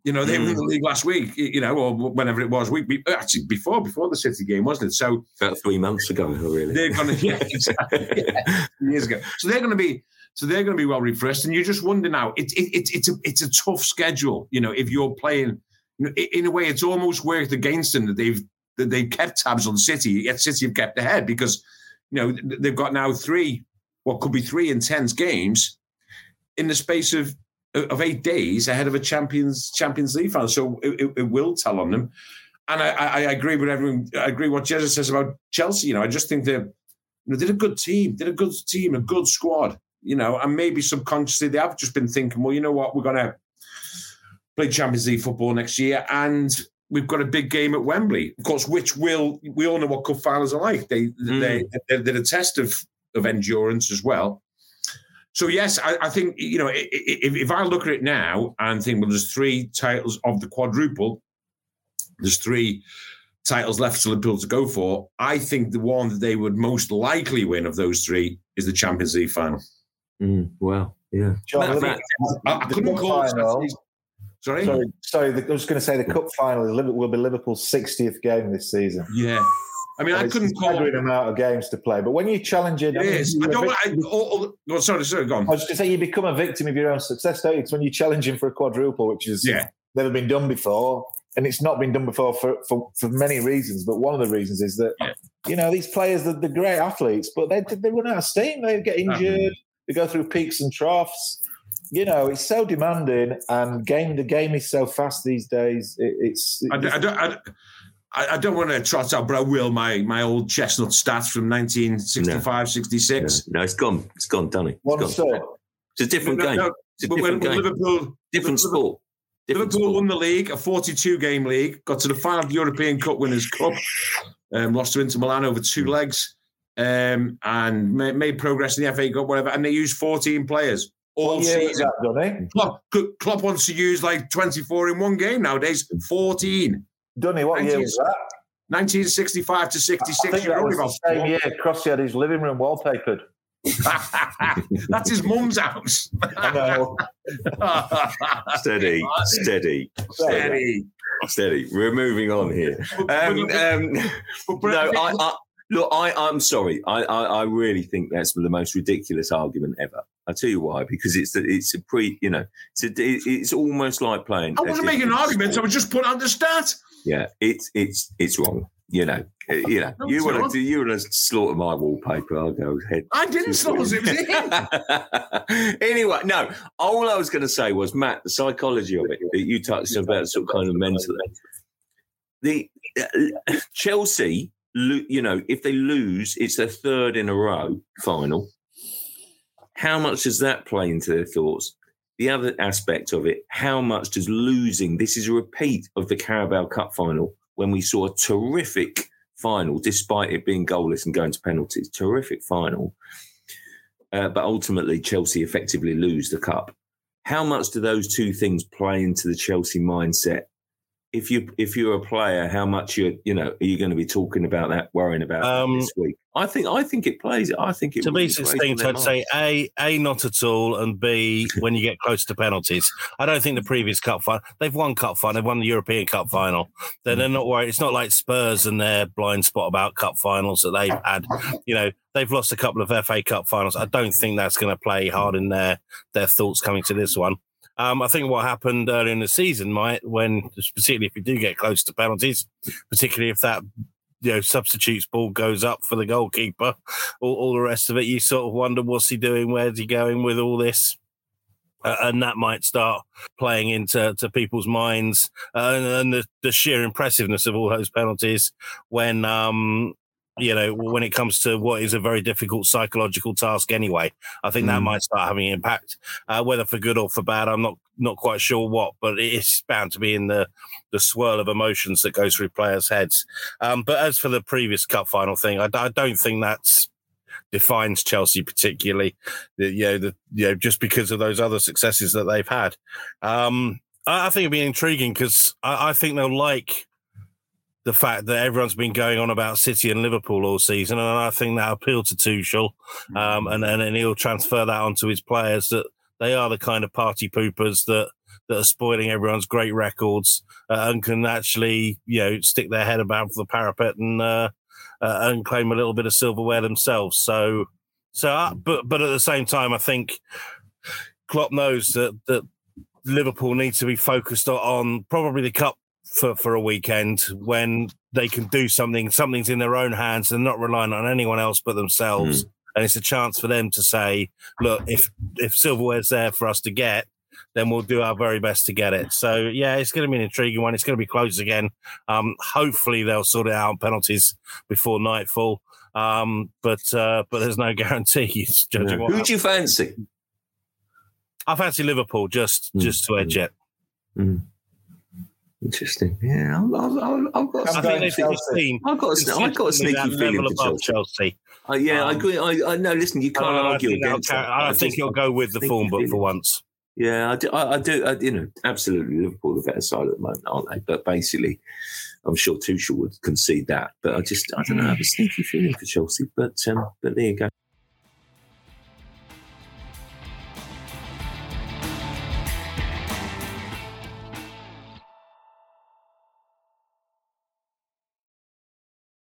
You know, they mm. won the league last week, you know, or whenever it was, week actually before before the City game, wasn't it? So about three months ago, really. They're gonna yeah, exactly, yeah, years ago. So they're gonna be so they're going to be well refreshed. And you just wonder now, it's it, it, it's a it's a tough schedule. You know, if you're playing, you know, in a way, it's almost worked against them that they've that they've kept tabs on City. Yet City have kept ahead because you know they've got now three, what could be three intense games in the space of of eight days ahead of a Champions Champions League final. So it, it will tell on them. And I, I, agree with everyone. I agree what Jesus says about Chelsea. You know, I just think they're you know, they're a good team. They're a good team, a good squad you know, and maybe subconsciously they have just been thinking, well, you know what, we're to play Champions League football next year, and we've got a big game at Wembley, of course, which will we all know what cup finals are like. They mm. they they're, they're a test of of endurance as well. So yes, I, I think you know if, if I look at it now and think, well, there's three titles of the quadruple, there's three titles left for Liverpool to go for. I think the one that they would most likely win of those three is the Champions League final. Mm, wow. Yeah. John, I, I, couldn't call final, Sorry? Sorry, sorry. I was going to say the cup final will be Liverpool's 60th game this season. Yeah. I mean, I couldn't call an amount of games to play, but when you challenge it, yes, I, mean, I don't. I, oh, oh, sorry, sorry, go on. I was going to say you become a victim of your own success, don't you? It's when you challenge him for a quadruple, which is yeah. never been done before, and it's not been done before for for, for many reasons. But one of the reasons is that yeah. you know these players, they're, they're great athletes, but they they run out of steam. They get injured. They go through peaks and troughs. You know, it's so demanding, and game the game is so fast these days. It, it's, it's I, I, don't. I, I, don't want to trot out, but I will my my old chestnut stats from 1965, no. 66. No, no, it's gone. It's gone, Danny. It's One gone. It's a different no, game. No, it's a different when, game. Liverpool, different sport. Different Liverpool sport. won the league, a 42 game league, got to the final of the European Cup Winners' Cup, um, lost to Inter Milan over two legs, um, and made, made progress in the FA Cup, whatever. And they used 14 players all What year was season. that, Dunny? Klopp, Klopp wants to use like 24 in one game nowadays. 14. Dunny, what year was that? 1965 to I 66. think You're that only was about the same year Crossy had his living room wallpapered. That's his mum's house. I know. Steady, steady, Steady. steady. We're moving on here. Um, um, no, I, I look. I, I'm sorry. I, I, I really think that's the most ridiculous argument ever. I tell you why. Because it's the, it's a pre. You know, it's a, it's almost like playing. I wasn't making an argument. I was just putting out the stat. Yeah, it's it's it's wrong. You know, Uh, you know. No, you want to you want to slaughter my wallpaper? I'll go ahead. I didn't slaughter it. It anyway, no. All I was going to say was Matt, the psychology of it that you touched about, sort of kind of mentally. The uh, Chelsea, you know, if they lose, it's their third in a row final. How much does that play into their thoughts? The other aspect of it, how much does losing? This is a repeat of the Carabao Cup final when we saw a terrific final, despite it being goalless and going to penalties. Terrific final. Uh, but ultimately, Chelsea effectively lose the cup. How much do those two things play into the Chelsea mindset? If you if you're a player, how much you you know are you going to be talking about that, worrying about that Um, this week? I think I think it plays. I think it to plays on succinct, I'd say a a not at all, and b when you get close to penalties. I don't think the previous cup final they've won cup final, they've won the European Cup final. They're, they're not worried. It's not like Spurs and their blind spot about cup finals that they've had. You know, they've lost a couple of FA Cup finals. I don't think that's going to play hard in their their thoughts coming to this one. Um, I think what happened earlier in the season might, when particularly if you do get close to penalties, particularly if that you know substitutes ball goes up for the goalkeeper, all, all the rest of it, you sort of wonder what's he doing, where's he going with all this. Uh, and that might start playing into to people's minds uh, and, and the, the sheer impressiveness of all those penalties when um you know when it comes to what is a very difficult psychological task anyway i think that Mm. might start having impact uh, whether for good or for bad i'm not not quite sure what but it's bound to be in the the swirl of emotions that goes through players heads um but as for the previous cup final thing i, I don't think that's defines Chelsea particularly. The, you know, the, you know, just because of those other successes that they've had. Um, I, I think it'd be intriguing because I, I think they'll like the fact that everyone's been going on about City and Liverpool all season, and I think that appealed to Tuchel, um, and, and he'll transfer that onto his players that they are the kind of party poopers that that are spoiling everyone's great records uh, and can actually you know stick their head above the parapet and uh, uh, and claim a little bit of silverware themselves. So, so, uh, but but at the same time, I think Klopp knows that that Liverpool needs to be focused on probably the cup for for a weekend when they can do something. Something's in their own hands and not relying on anyone else but themselves. And it's a chance for them to say, "Look, if if silverware's there for us to get." Then we'll do our very best to get it. So yeah, it's going to be an intriguing one. It's going to be close again. Um, hopefully they'll sort it out on penalties before nightfall. Um, but uh, but there's no guarantees. Judging Who do you fancy? I fancy Liverpool just Mm. just to edge it. Interesting. Yeah, I've, I've, I've- I've got. I think they've got a Chelsea. team. I've got. A, I've got a sneaky feeling level for Chelsea. Chelsea. Uh, yeah, I Um, agree. I, I no. Listen, you can't And I argue think against that. I, I think just- he'll go with the form, book for once. Yeah, I do. I, I do. I, you know, absolutely, Liverpool the better side at the moment, aren't they? But basically, I'm sure Tuchel would concede that. But I just, I don't know, I have a sneaky feeling for Chelsea. But um, but there you go.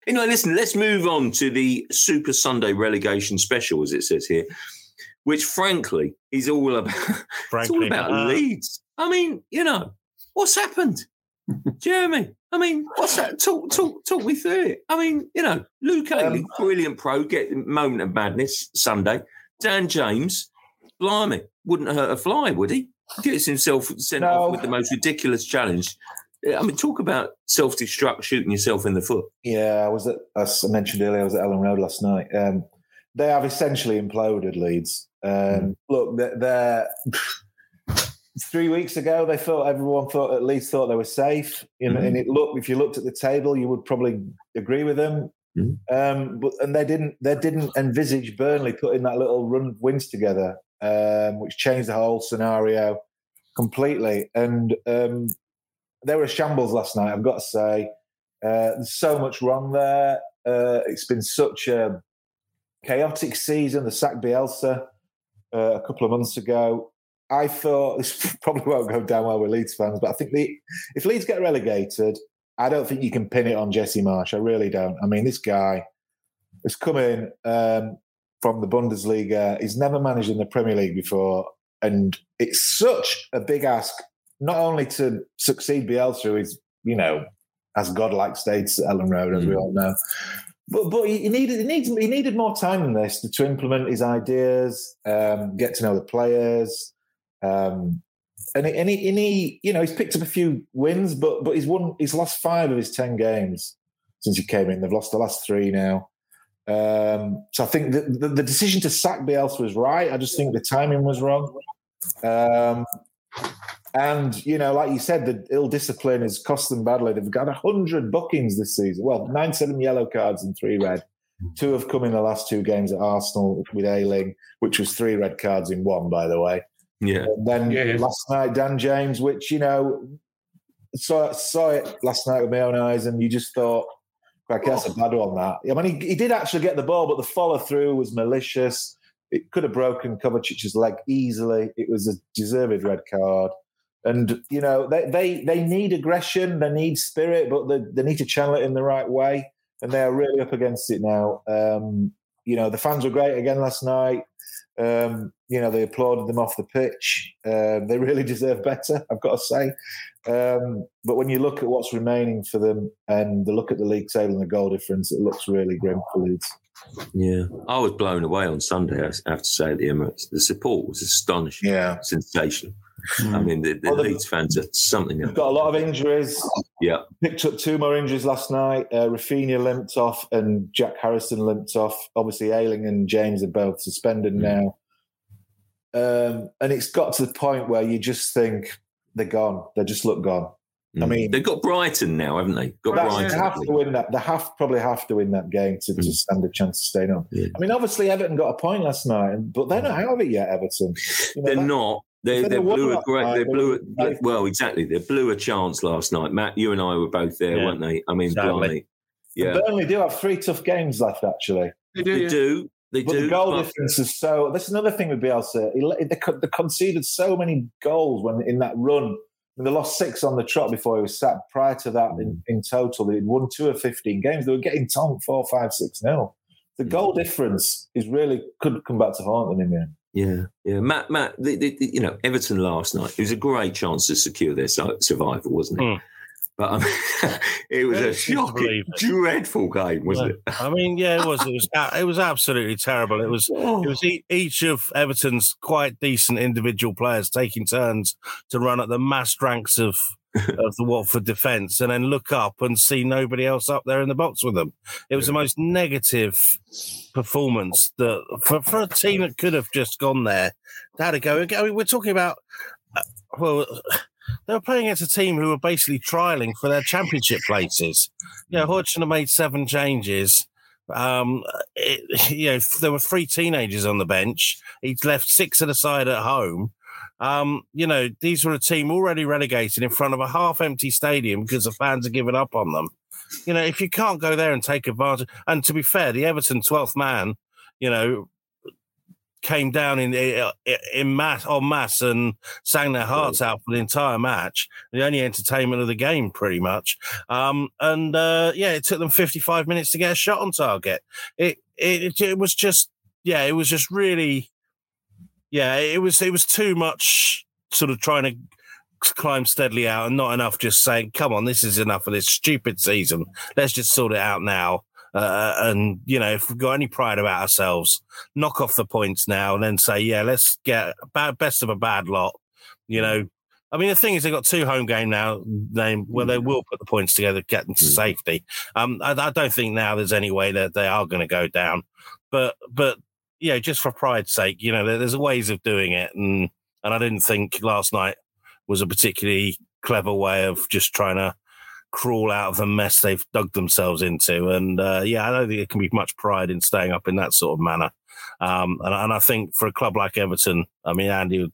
Anyway, listen, let's move on to the Super Sunday relegation special, as it says here, which frankly is all about it's all Frankly, about Uh, Leeds. I mean, you know, what's happened? Jeremy, I mean, what's that? Talk, talk, talk me through it. I mean, you know, Luke Ayling, Um, brilliant pro, get the moment of madness Sunday. Dan James, blimey, wouldn't hurt a fly, would he? Gets himself sent No. off with the most ridiculous challenge. I mean, talk about self-destruct, shooting yourself in the foot. Yeah, I was at, as I mentioned earlier, I was at Elland Road last night. Um, they have essentially imploded Leeds. Um, Look, they're, they're three weeks ago, they thought everyone thought at least thought they were safe. And, mm-hmm. and it looked, if you looked at the table, you would probably agree with them. Mm-hmm. Um, but and they didn't they didn't envisage Burnley putting that little run of wins together, um, which changed the whole scenario completely. And um, they were a shambles last night. I've got to say, uh, there's so much wrong there. Uh, it's been such a chaotic season. The sack Bielsa uh, a couple of months ago. I thought this probably won't go down well with Leeds fans, but I think the if Leeds get relegated, I don't think you can pin it on Jesse Marsch. I really don't. I mean, this guy has come in um, from the Bundesliga. He's never managed in the Premier League before, and it's such a big ask not only to succeed Bielsa, who is you know has godlike states at Elland Road, as mm. we all know, but but he needed he needs he needed more time than this to, to implement his ideas, um, get to know the players, um, and he, and he, and he you know he's picked up a few wins, but but he's won he's lost five of his ten games since he came in. They've lost the last three now. Um, so I think the, the, the, decision to sack Bielsa was right. I just think the timing was wrong. Um, and you know, like you said, the ill discipline has cost them badly. They've got hundred bookings this season. Well, nine seven yellow cards and three red. Two have come in the last two games at Arsenal with Ayling, which was three red cards in one, by the way. Yeah. And then yeah, yeah. last night, Dan James, which you know, saw saw it last night with my own eyes, and you just thought, "Crack, that's a bad one." That I mean, he, he did actually get the ball, but the follow through was malicious. It could have broken Kovacic's leg easily. It was a deserved red card. And you know they they they need aggression, they need spirit, but they, they need to channel it in the right way. And they are really up against it now. Um, you know the fans were great again last night. Um, you know they applauded them off the pitch. Um, they really deserve better, I've got to say. Um, but when you look at what's remaining for them and the look at the league table and the goal difference, it looks really grim for Leeds. Yeah, I was blown away on Sunday. I have to say at the Emirates, the support was astonishing. Yeah, sensational. Mm. I mean, the, the well, Leeds fans are something. Got a lot of injuries. Yeah. Picked up two more injuries last night. Uh, Raphinha limped off and Jack Harrison limped off. Obviously, Ayling and James are both suspended mm. now. Um, and it's got to the point where you just think they're gone. They just look gone. Mm. I mean, they've got Brighton now, haven't they? Got Brighton. They have to win that. They have probably have to win that game to, mm. to stand a chance of staying on. Yeah. I mean, obviously Everton got a point last night, but they're not out of it yet. Everton, you know, they're that, not. They, they blew a great. They blew it. Well, exactly. They blew a chance last night. Matt, you and I were both there, yeah. weren't they? I mean, blimey. Yeah. Burnley do have three tough games left. Actually, they do. They yeah. do. They but do. The goal but... difference is so. That's another thing with Bielsa. They, they conceded so many goals when in that run. And they lost six on the trot before he was sat. Prior to that, in, mm. in total, they'd won two of fifteen games. They were getting tonked four, five, six nil. The mm. goal difference is really could come back to haunt them in the end. Yeah, yeah. Matt, Matt, the, the, you know, Everton last night, it was a great chance to secure their survival, wasn't it? Mm. But um, it was a shocking, dreadful game, wasn't it? I mean, yeah, it was. It was. It was absolutely terrible. It was. Oh. It was each of Everton's quite decent individual players taking turns to run at the massed ranks of of the Watford defence, and then look up and see nobody else up there in the box with them. It was yeah. the most negative performance that for, for a team that could have just gone there. They had to go. I mean, we're talking about uh, well. They were playing against a team who were basically trialing for their championship places. You know, Hodgson had made seven changes. Um, it, you know, there were three teenagers on the bench. He'd left six at the side at home. Um, you know, these were a team already relegated in front of a half empty stadium because the fans are giving up on them. You know, if you can't go there and take advantage, and to be fair, the Everton 12th man, you know, came down in in mass on mass and sang their hearts out for the entire match. The only entertainment of the game, pretty much. Um, and uh, yeah, it took them 55 minutes to get a shot on target. It it it was just yeah, it was just really yeah, it was it was too much sort of trying to climb steadily out and not enough just saying, come on, this is enough of this stupid season. Let's just sort it out now. Uh, and you know, if we've got any pride about ourselves, knock off the points now, and then say, yeah, let's get bad, best of a bad lot. You know, I mean, the thing is, they've got two home game now, they, where they will put the points together, get into mm. safety. Um, I, I don't think now there's any way that they are going to go down, but but you know, just for pride's sake, you know, there's ways of doing it, and and I didn't think last night was a particularly clever way of just trying to crawl out of the mess they've dug themselves into. And uh, yeah, I don't think there can be much pride in staying up in that sort of manner. Um, and, and, I think for a club like Everton, I mean, Andy would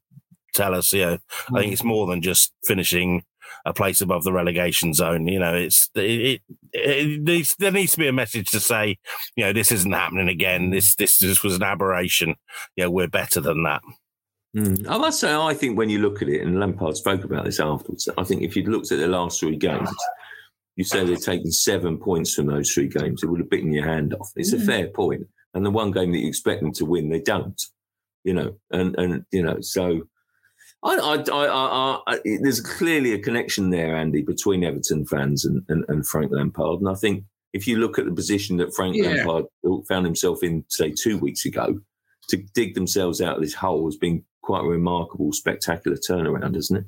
tell us, you know, I think it's more than just finishing a place above the relegation zone. You know, it's it, it, it needs, there needs to be a message to say, you know, this isn't happening again. This this this was an aberration. Yeah, we're better than that. Mm. I must say, I think when you look at it, and Lampard spoke about this afterwards, I think if you'd looked at the last three games, you say they've taken seven points from those three games, it would have bitten your hand off. It's mm. a fair point. And the one game that you expect them to win, they don't. You know, and and you know, so I, I, I, I, there's clearly a connection there, Andy, between Everton fans and, and, and, Frank Lampard. And I think if you look at the position that Frank yeah. Lampard found himself in, say, two weeks ago, to dig themselves out of this hole has been quite a remarkable, spectacular turnaround, hasn't it?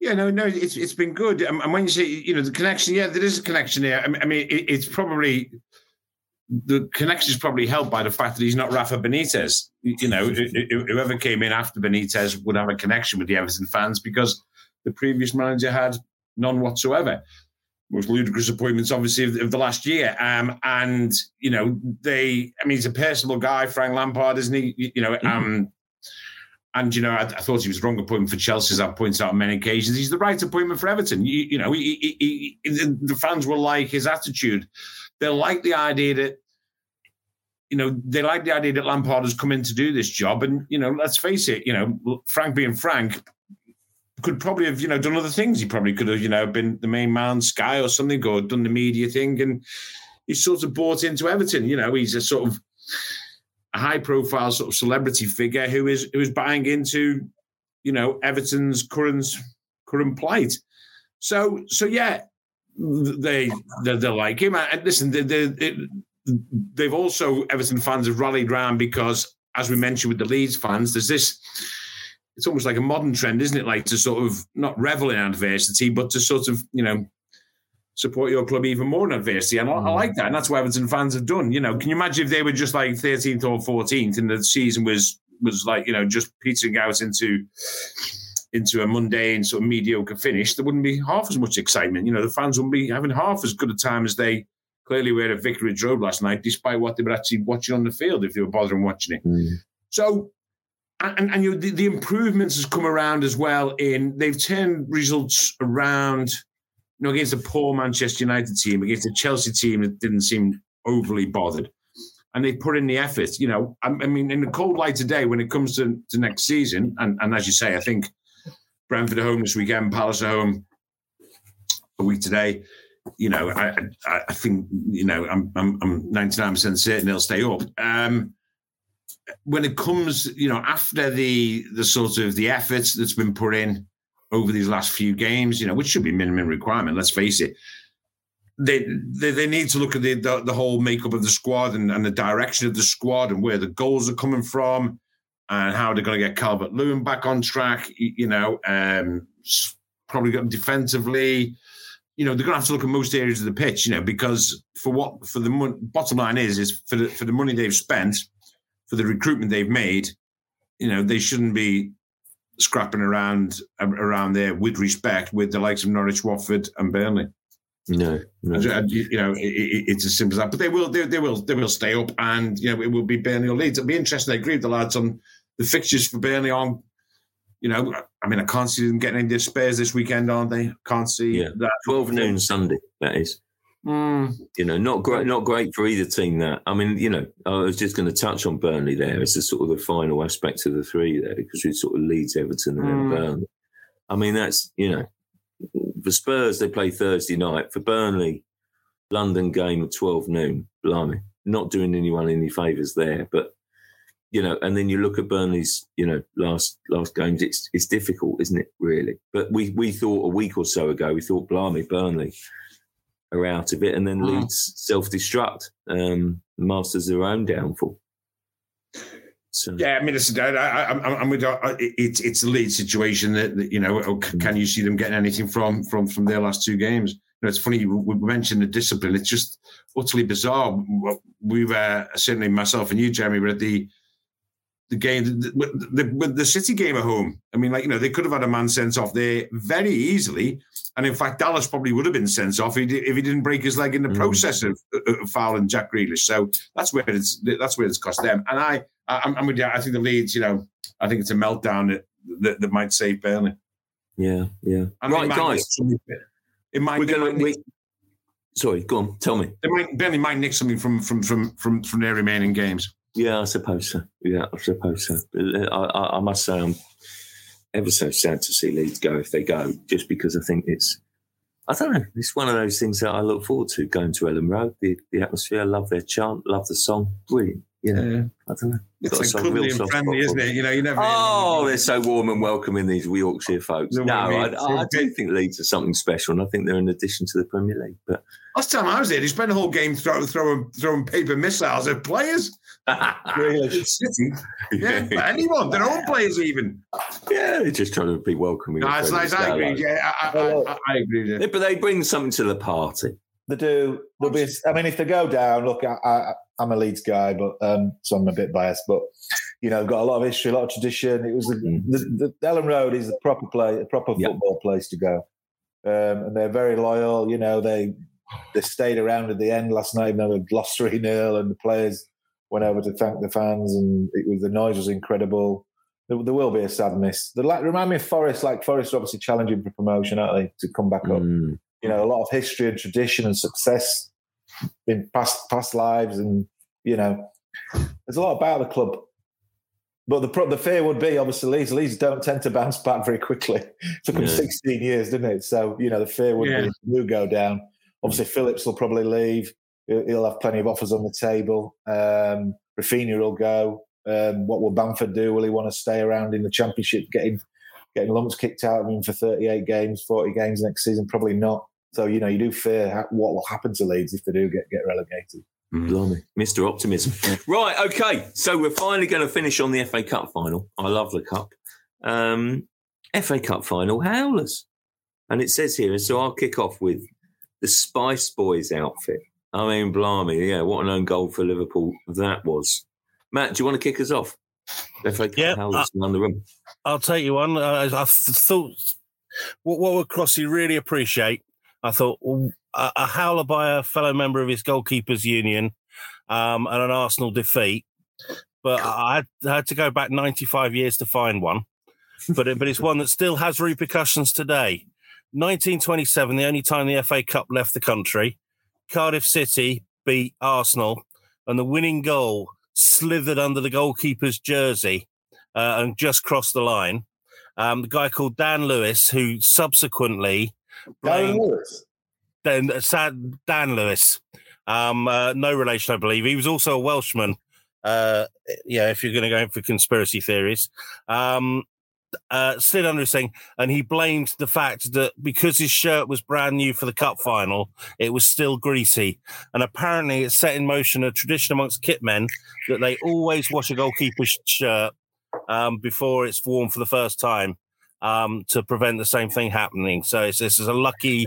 Yeah, no, no, it's it's been good. And when you say, you know, the connection, yeah, there is a connection there. I mean, it's probably the connection is probably helped by the fact that he's not Rafa Benitez. You know, whoever came in after Benitez would have a connection with the Everton fans because the previous manager had none whatsoever. Most ludicrous appointments, obviously, of, of the last year. Um, and you know, they. I mean, he's a personal guy, Frank Lampard, isn't he? You know, mm-hmm. um, and you know, I, I, thought he was wrong appointment for Chelsea, as I've pointed out on many occasions. He's the right appointment for Everton. You, you know, he, he, the fans will like his attitude they like the idea that you know, they like the idea that Lampard has come in to do this job. And, you know, let's face it, you know, Frank being Frank could probably have, you know, done other things. He probably could have, you know, been the main man, Sky or something, or done the media thing. And he's sort of bought into Everton. You know, he's a sort of high profile sort of celebrity figure who is who is buying into, you know, Everton's current current plight. So so yeah, they they, they like him. And listen, they, they, they've also Everton fans have rallied round because, as we mentioned with the Leeds fans, there's this. It's almost like a modern trend, isn't it? Like to sort of not revel in adversity, but to sort of you know support your club even more in adversity. And I, I, mm. like that. And that's what Everton fans have done. You know, can you imagine if they were just like 13th or 14th and the season was was like, you know, just petering out into into a mundane sort of mediocre finish, there wouldn't be half as much excitement. You know, the fans wouldn't be having half as good a time as they clearly were at Vicarage Road last night, despite what they were actually watching on the field, if they were bothering watching it. Mm. So, and, and you know, the, the, improvements has come around as well in they've turned results around, you know, against a poor Manchester United team, against a Chelsea team that didn't seem overly bothered. And they put in the effort, you know. I, I mean, in the cold light today, when it comes to, to next season, and, and as you say, I think Brentford at home this weekend, Palace at home a week today you know, I, I, I think you know I'm I'm I'm 99 percent certain they'll stay up. Um, when it comes, you know, after the the sort of the efforts that's been put in over these last few games, you know, which should be minimum requirement. Let's face it. They, they, they need to look at the, the, the whole makeup of the squad and, and the direction of the squad and where the goals are coming from and how they're going to get Calvert Lewin back on track. You know, um, probably got defensively you know they're going to have to look at most areas of the pitch, you know, because for what for the mon- bottom line is is for the for the money they've spent, for the recruitment they've made, you know, they shouldn't be scrapping around around there with respect with the likes of Norwich, Watford, and Burnley. No, no. you know, it, it, it's as simple as that. But they will, they, they, will, they will stay up, and you know, it will be Burnley or Leeds. It'll be interesting. I agree with the lads on the fixtures for Burnley on you know, I mean, I can't see them getting any into Spurs this weekend, aren't they? Can't see yeah. that. Twelve noon Sunday. That is. Mm. You know, not great, not great for either team. That I mean, you know, I was just going to touch on Burnley there as the sort of the final aspect of the three there because we sort of Leeds, Everton, and mm. then Burnley. I mean, that's you know, for Spurs they play Thursday night. For Burnley, London game at twelve noon. Blimey, not doing anyone any favours there, but you know, and then you look at Burnley's, you know, last last games. It's it's difficult, isn't it? Really. But we we thought a week or so ago, we thought, blimey, Burnley are out of it, and then mm. Leeds self destruct, um, masters their own downfall. So. Yeah, I mean, listen, I, I, am with it's it's the lead situation that, that you know. Mm. Can you see them getting anything from from from their last two games? You know, it's funny we mentioned the discipline. It's just utterly bizarre. We were certainly myself and you, Jeremy, were at the the game, the, the, the, City game at home. I mean, like you know, they could have had a man sent off there very easily, and in fact, Dallas probably would have been sent off if he, didn't break his leg in the mm. process of, of fouling Jack Grealish. So that's where it's that's where it's cost them. And I, I I'm with you. I think the Leeds, you know, I think it's a meltdown that that, that might save Burnley. Yeah, yeah. And right, guys. It might. We're going to. Sorry, go on. Tell me. They might, Burnley might nick something from from from from from their remaining games. Yeah, I suppose so. Yeah, I suppose so. Uh, I, I, I must say, I'm ever so sad to see Leeds go if they go, just because I think it's. I don't know. It's one of those things that I look forward to going to Elland Road. The, the atmosphere, love their chant, love the song. Brilliant. Yeah, I don't know. It's cuddly and friendly, isn't it? You know, you never. Oh, they're so warm and welcoming these Yorkshire folks. No, I, I, I, do think Leeds are something special, and I think they're an addition to the Premier League. But last time I was there, they spent the whole game throw, throwing throwing paper missiles at players. Really? City, yeah, anyone, their own players, even. Yeah, they're just trying to be welcoming. No, it's nice. I agree. Yeah, I, I, I agree. Yeah. But they bring something to the party. They do. There'll be. I mean, if they go down, look, I, I'm a Leeds guy, but um, so I'm a bit biased. But you know, got a lot of history, a lot of tradition. It was the, mm. the, the Elland Road is the proper play, a proper yep. football place to go, um, and they're very loyal. You know, they they stayed around at the end last night, even though they lost three 0 and the players went over to thank the fans, and it was the noise was incredible. There, there will be a sad miss. They like remind me of Forest, like Forest are obviously challenging for promotion, aren't they, to come back up? Mm. You know, a lot of history and tradition and success in past past lives, and you know, there's a lot about the club. But the the fear would be obviously Leeds. Leeds don't tend to bounce back very quickly. It took them 16 years, didn't it? So you know the fear would yeah. be you go down. Obviously Phillips will probably leave. He'll have plenty of offers on the table. Um, Raphinha will go. Um, what will Bamford do? Will he want to stay around in the Championship, getting getting lumps kicked out of him for 38 games, 40 games next season? Probably not. So you know, you do fear what will happen to Leeds if they do get get relegated. Mm. Blimey, Mr. Optimism. right, okay. So we're finally going to finish on the FA Cup final. I love the cup. Um, FA Cup final, howlers. And it says here, and so I'll kick off with the Spice Boys outfit. I mean, blimey, yeah, what an own goal for Liverpool that was. Matt, do you want to kick us off? Yeah, howlers the room. I'll take you one. I, I thought what, what would Crossy really appreciate I thought well, a, a, howler by a fellow member of his goalkeepers union um, and an Arsenal defeat. But I had, I had, to go back 95 years to find one. But it, but it's one that still has repercussions today. 1927, the only time the FA Cup left the country, Cardiff City beat Arsenal, and the winning goal slithered under the goalkeeper's jersey uh, and just crossed the line. Um, the guy called Dan Lewis, who subsequently Dan Lewis. Then uh, Dan Lewis. Um, uh, no relation, I believe. He was also a Welshman. Uh, yeah, if you're going to go in for conspiracy theories. Um, uh, his thing, and he blamed the fact that because his shirt was brand new for the cup final, it was still greasy. And apparently, it set in motion a tradition amongst kitmen that they always wash a goalkeeper's shirt um, before it's worn for the first time um, to prevent the same thing happening. So this is a lucky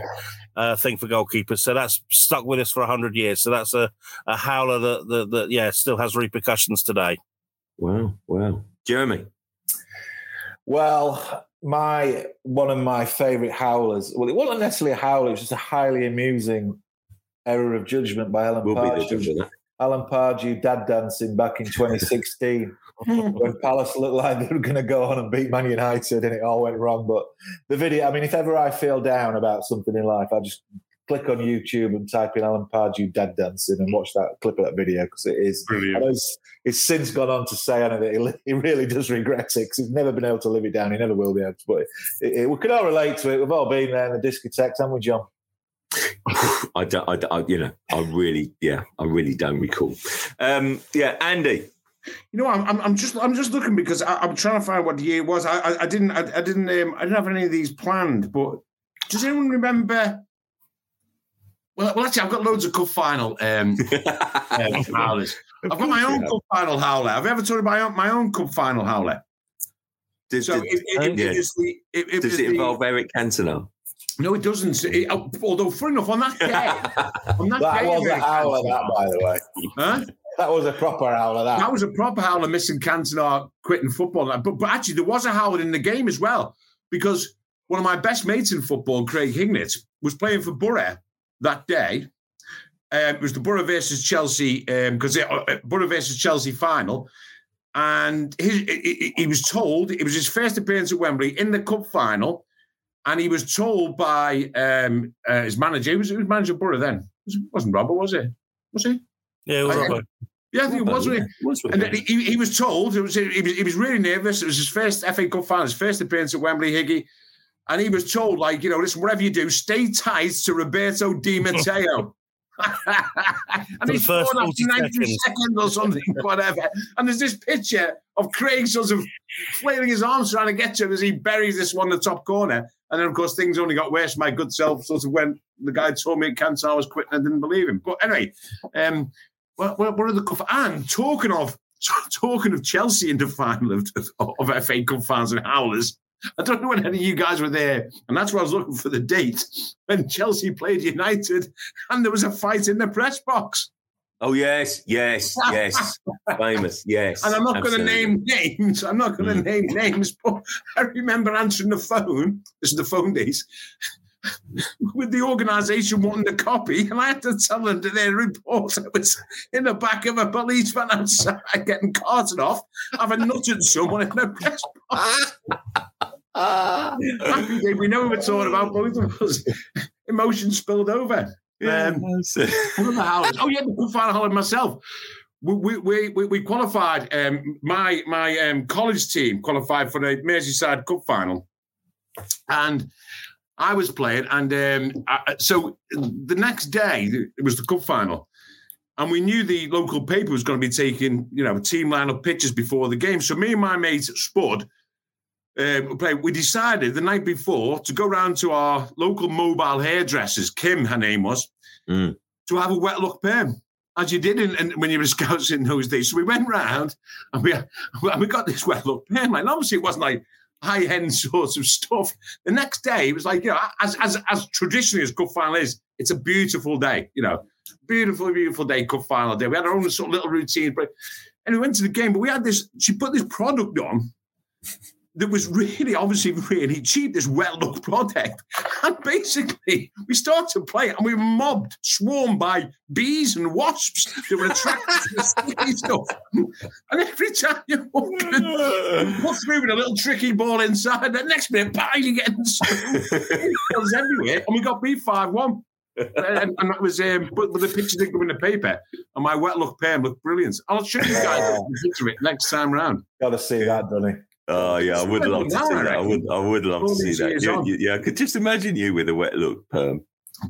uh, thing for goalkeepers. So that's stuck with us for hundred years. So that's a, a howler that, that, that yeah still has repercussions today. Wow, wow, Jeremy. Well, my one of my favourite howlers. Well, it wasn't necessarily a howler; it was just a highly amusing error of judgment by Alan we'll Pardew. Alan Pardew dad dancing back in 2016 when Palace looked like they were going to go on and beat Man United and it all went wrong. But the video, I mean, if ever I feel down about something in life, I just click on YouTube and type in Alan Pardew dad dancing and watch that clip of that video because it is. Brilliant. It's, it's, since gone on to say on it he, he really does regret it because he's never been able to live it down. He never will be able to. But it, it, we can all relate to it. We've all been there in the discotheques, haven't we, John? I don't, I, I, you know, I really, yeah, I really don't recall. Um, yeah, Andy. You know, I'm, I'm just, I'm just looking because I, am trying to find what year it was. I, I, I didn't, I, I didn't, um, I didn't have any of these planned. But does anyone remember? Well, well, actually, I've got loads of cup final um, um, howlers. I've got my own cup final howler. Have you ever told about my own, my own cup final howler? Does, so it, it, yeah. it, it, does it involve the, Eric Cantona? No, it doesn't. It, although, funny enough, on that day, on that, that day, was a howler, that by the way. Huh? that was a proper howler. That. that was a proper howler missing Cantona quitting football. But, but actually, there was a howler in the game as well because one of my best mates in football, Craig Hignett, was playing for Boro that day. Um, it was the Boro versus Chelsea because um, uh, Boro versus Chelsea final, and his, he, he was told it was his first appearance at Wembley in the cup final, and he was told by um, uh, his manager, he was, he was manager of Boro then, it wasn't Robert, was it? Was he? Yeah, it was Robert. Yeah, I think it was. Yeah, was and he, he, was told it was he, was he was really nervous. It was his first FA Cup final, his first appearance at Wembley. Higgy, and he was told, like, you know, listen, whatever you do, stay tight to Roberto Di Matteo. and he's first after 90 seconds. seconds or something, whatever. And there's this picture of Craig sort of flailing his arms trying to get to him as he buries this one in the top corner. And then, of course, things only got worse. My good self sort of went, the guy told me Kansas I was quitting, I didn't believe him. But anyway, um, what, what are the and talking of talking of Chelsea in the final of, of FA Cup fans and howlers, I don't know when any of you guys were there, and that's why I was looking for the date when Chelsea played United, and there was a fight in the press box. Oh yes, yes, yes, famous, yes. And I'm not going to name names. I'm not going to mm. name names, but I remember answering the phone. This is the phone days. with the organisation wanting a copy, and I had to tell them that their reporter was in the back of a police van outside getting carted off, having nutted someone in the press box. Happy day, we know what we're talking about, both of us. Emotion spilled over. Yeah, um, oh yeah, the good final holiday myself. We, we, we, we qualified. Um, my my um, college team qualified for the Merseyside Cup final, and I was playing, and um, I, so the next day it was the cup final, and we knew the local paper was going to be taking you know team lineup pictures before the game. So me and my mate Spud, um, we decided the night before to go round to our local mobile hairdressers, Kim, her name was, mm. to have a wet look perm. As you did in, in, when you were scouts in those days. So we went round and we, and we got this wet look perm. And obviously it wasn't like high end sorts of stuff. The next day, it was like, you know, as, as, as traditionally as cup final is, it's a beautiful day, you know, beautiful, beautiful day, cup final day. We had our own sort of little routine. But, and we went to the game, but we had this, she put this product on that was really obviously really cheap, this wet look product. And basically, we started to play and we were mobbed, swarmed by bees and wasps that were attracted to the stuff. And every time you walk, walk through with a little tricky ball inside, the next minute, bang, you're getting everywhere. And we got beat 5 1. and, and, that was um, but, but the picture didn't go in the paper, and my wet look pen looked brilliant. I'll show you guys picture of it next time round. Got to see that, Donny. Oh yeah, I would love to see that. I would, I would love to see that. You, you, yeah, I could just imagine you with a wet look perm.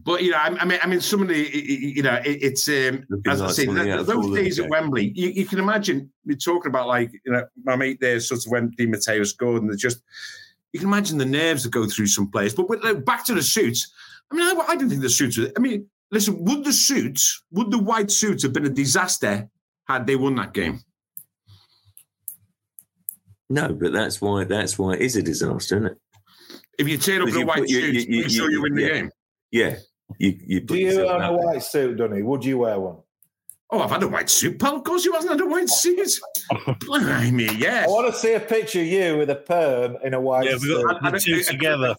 But you know, I, mean, I mean, some of the, you know, it, it's um, as I say, those days at Wembley. You, you, can imagine we're talking about like you know, my mate there sort of when Di Matteo scored, and just you can imagine the nerves that go through some players. But with, back to the suits. I mean, I, I don't think the suits. Were, I mean, listen, would the suits, would the white suits have been a disaster had they won that game? No, but that's why that's why it is a disaster, isn't it? If you turn up in a white suit, you, you, you, sure you win the yeah, game. Yeah. You, you Do you own a white suit, Donny? Would you wear one? Oh, I've had a white suit, pal. Of course, you hasn't had a white suit. Blimey, yes. I want to see a picture of you with a perm in a white yeah, suit. Yeah, we've got the two together.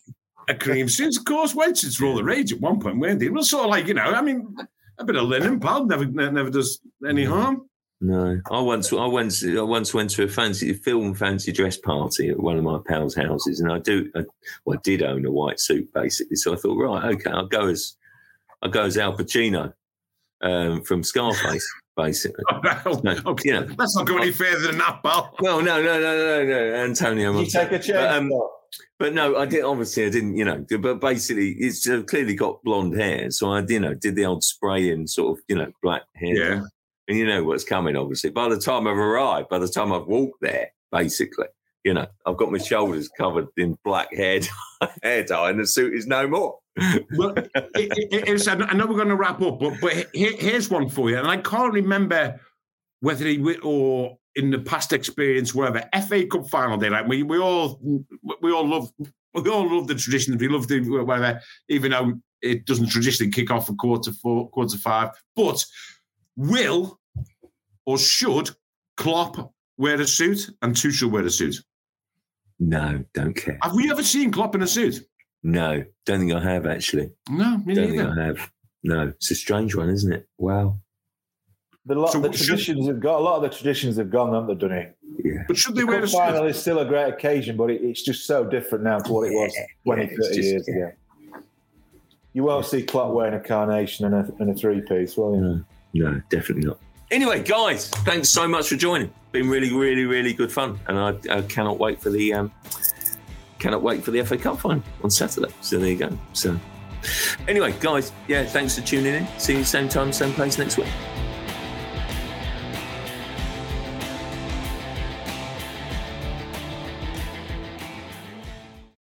A, a cream suit, of course. White suits were all the rage at one point, weren't they? It was sort of like, you know, I mean, a bit of linen, pal, never, never does any harm. No, I once, I once, I once went to a fancy film fancy dress party at one of my pals' houses, and I do, I, well, I did own a white suit basically. So I thought, right, okay, I'll go as, I'll go as Al Pacino um, from Scarface, basically. Oh, no, okay. you know, Let's not go any further than that, pal. Well, no, no, no, no, no, Antonio. You take a chance. But, um, but no, I did. Obviously, I didn't. You know, but basically, it's uh, clearly got blonde hair. So I, you know, did the old spray in sort of, you know, black hair. Yeah and you know what's coming, obviously. By the time I've arrived, by the time I've walked there, basically, you know, I've got my shoulders covered in black hair, hair dye, and the suit is no more. well, it, it, it's, I know we're going to wrap up, but but here, here's one for you, and I can't remember whether he or in the past experience, whatever FA Cup final day, like we we all we all love we all love the tradition. We love the whatever, even though it doesn't traditionally kick off a quarter four, quarter five, but will or should Klopp wear a suit and Tuchel wear a suit? No, don't care. Have we ever seen Klopp in a suit? No, don't think I have actually. No, me don't neither. think I have. No, it's a strange one, isn't it? Wow. The lot So the what should- traditions have got a lot of the traditions have gone, haven't they, Dunny? Yeah. But should they The wear a suit? final is still a great occasion, but it, it's just so different now to what it was 20, yeah, 30 just- years yeah. ago. You won't see Klopp wearing a carnation and a, and a three piece, will you? No, definitely not. Anyway, guys, thanks so much for joining. Been really, really, really good fun, and I, I cannot wait for the um, cannot wait for the FA Cup final on Saturday. So there you go. So anyway, guys, yeah, thanks for tuning in. See you same time, same place next week.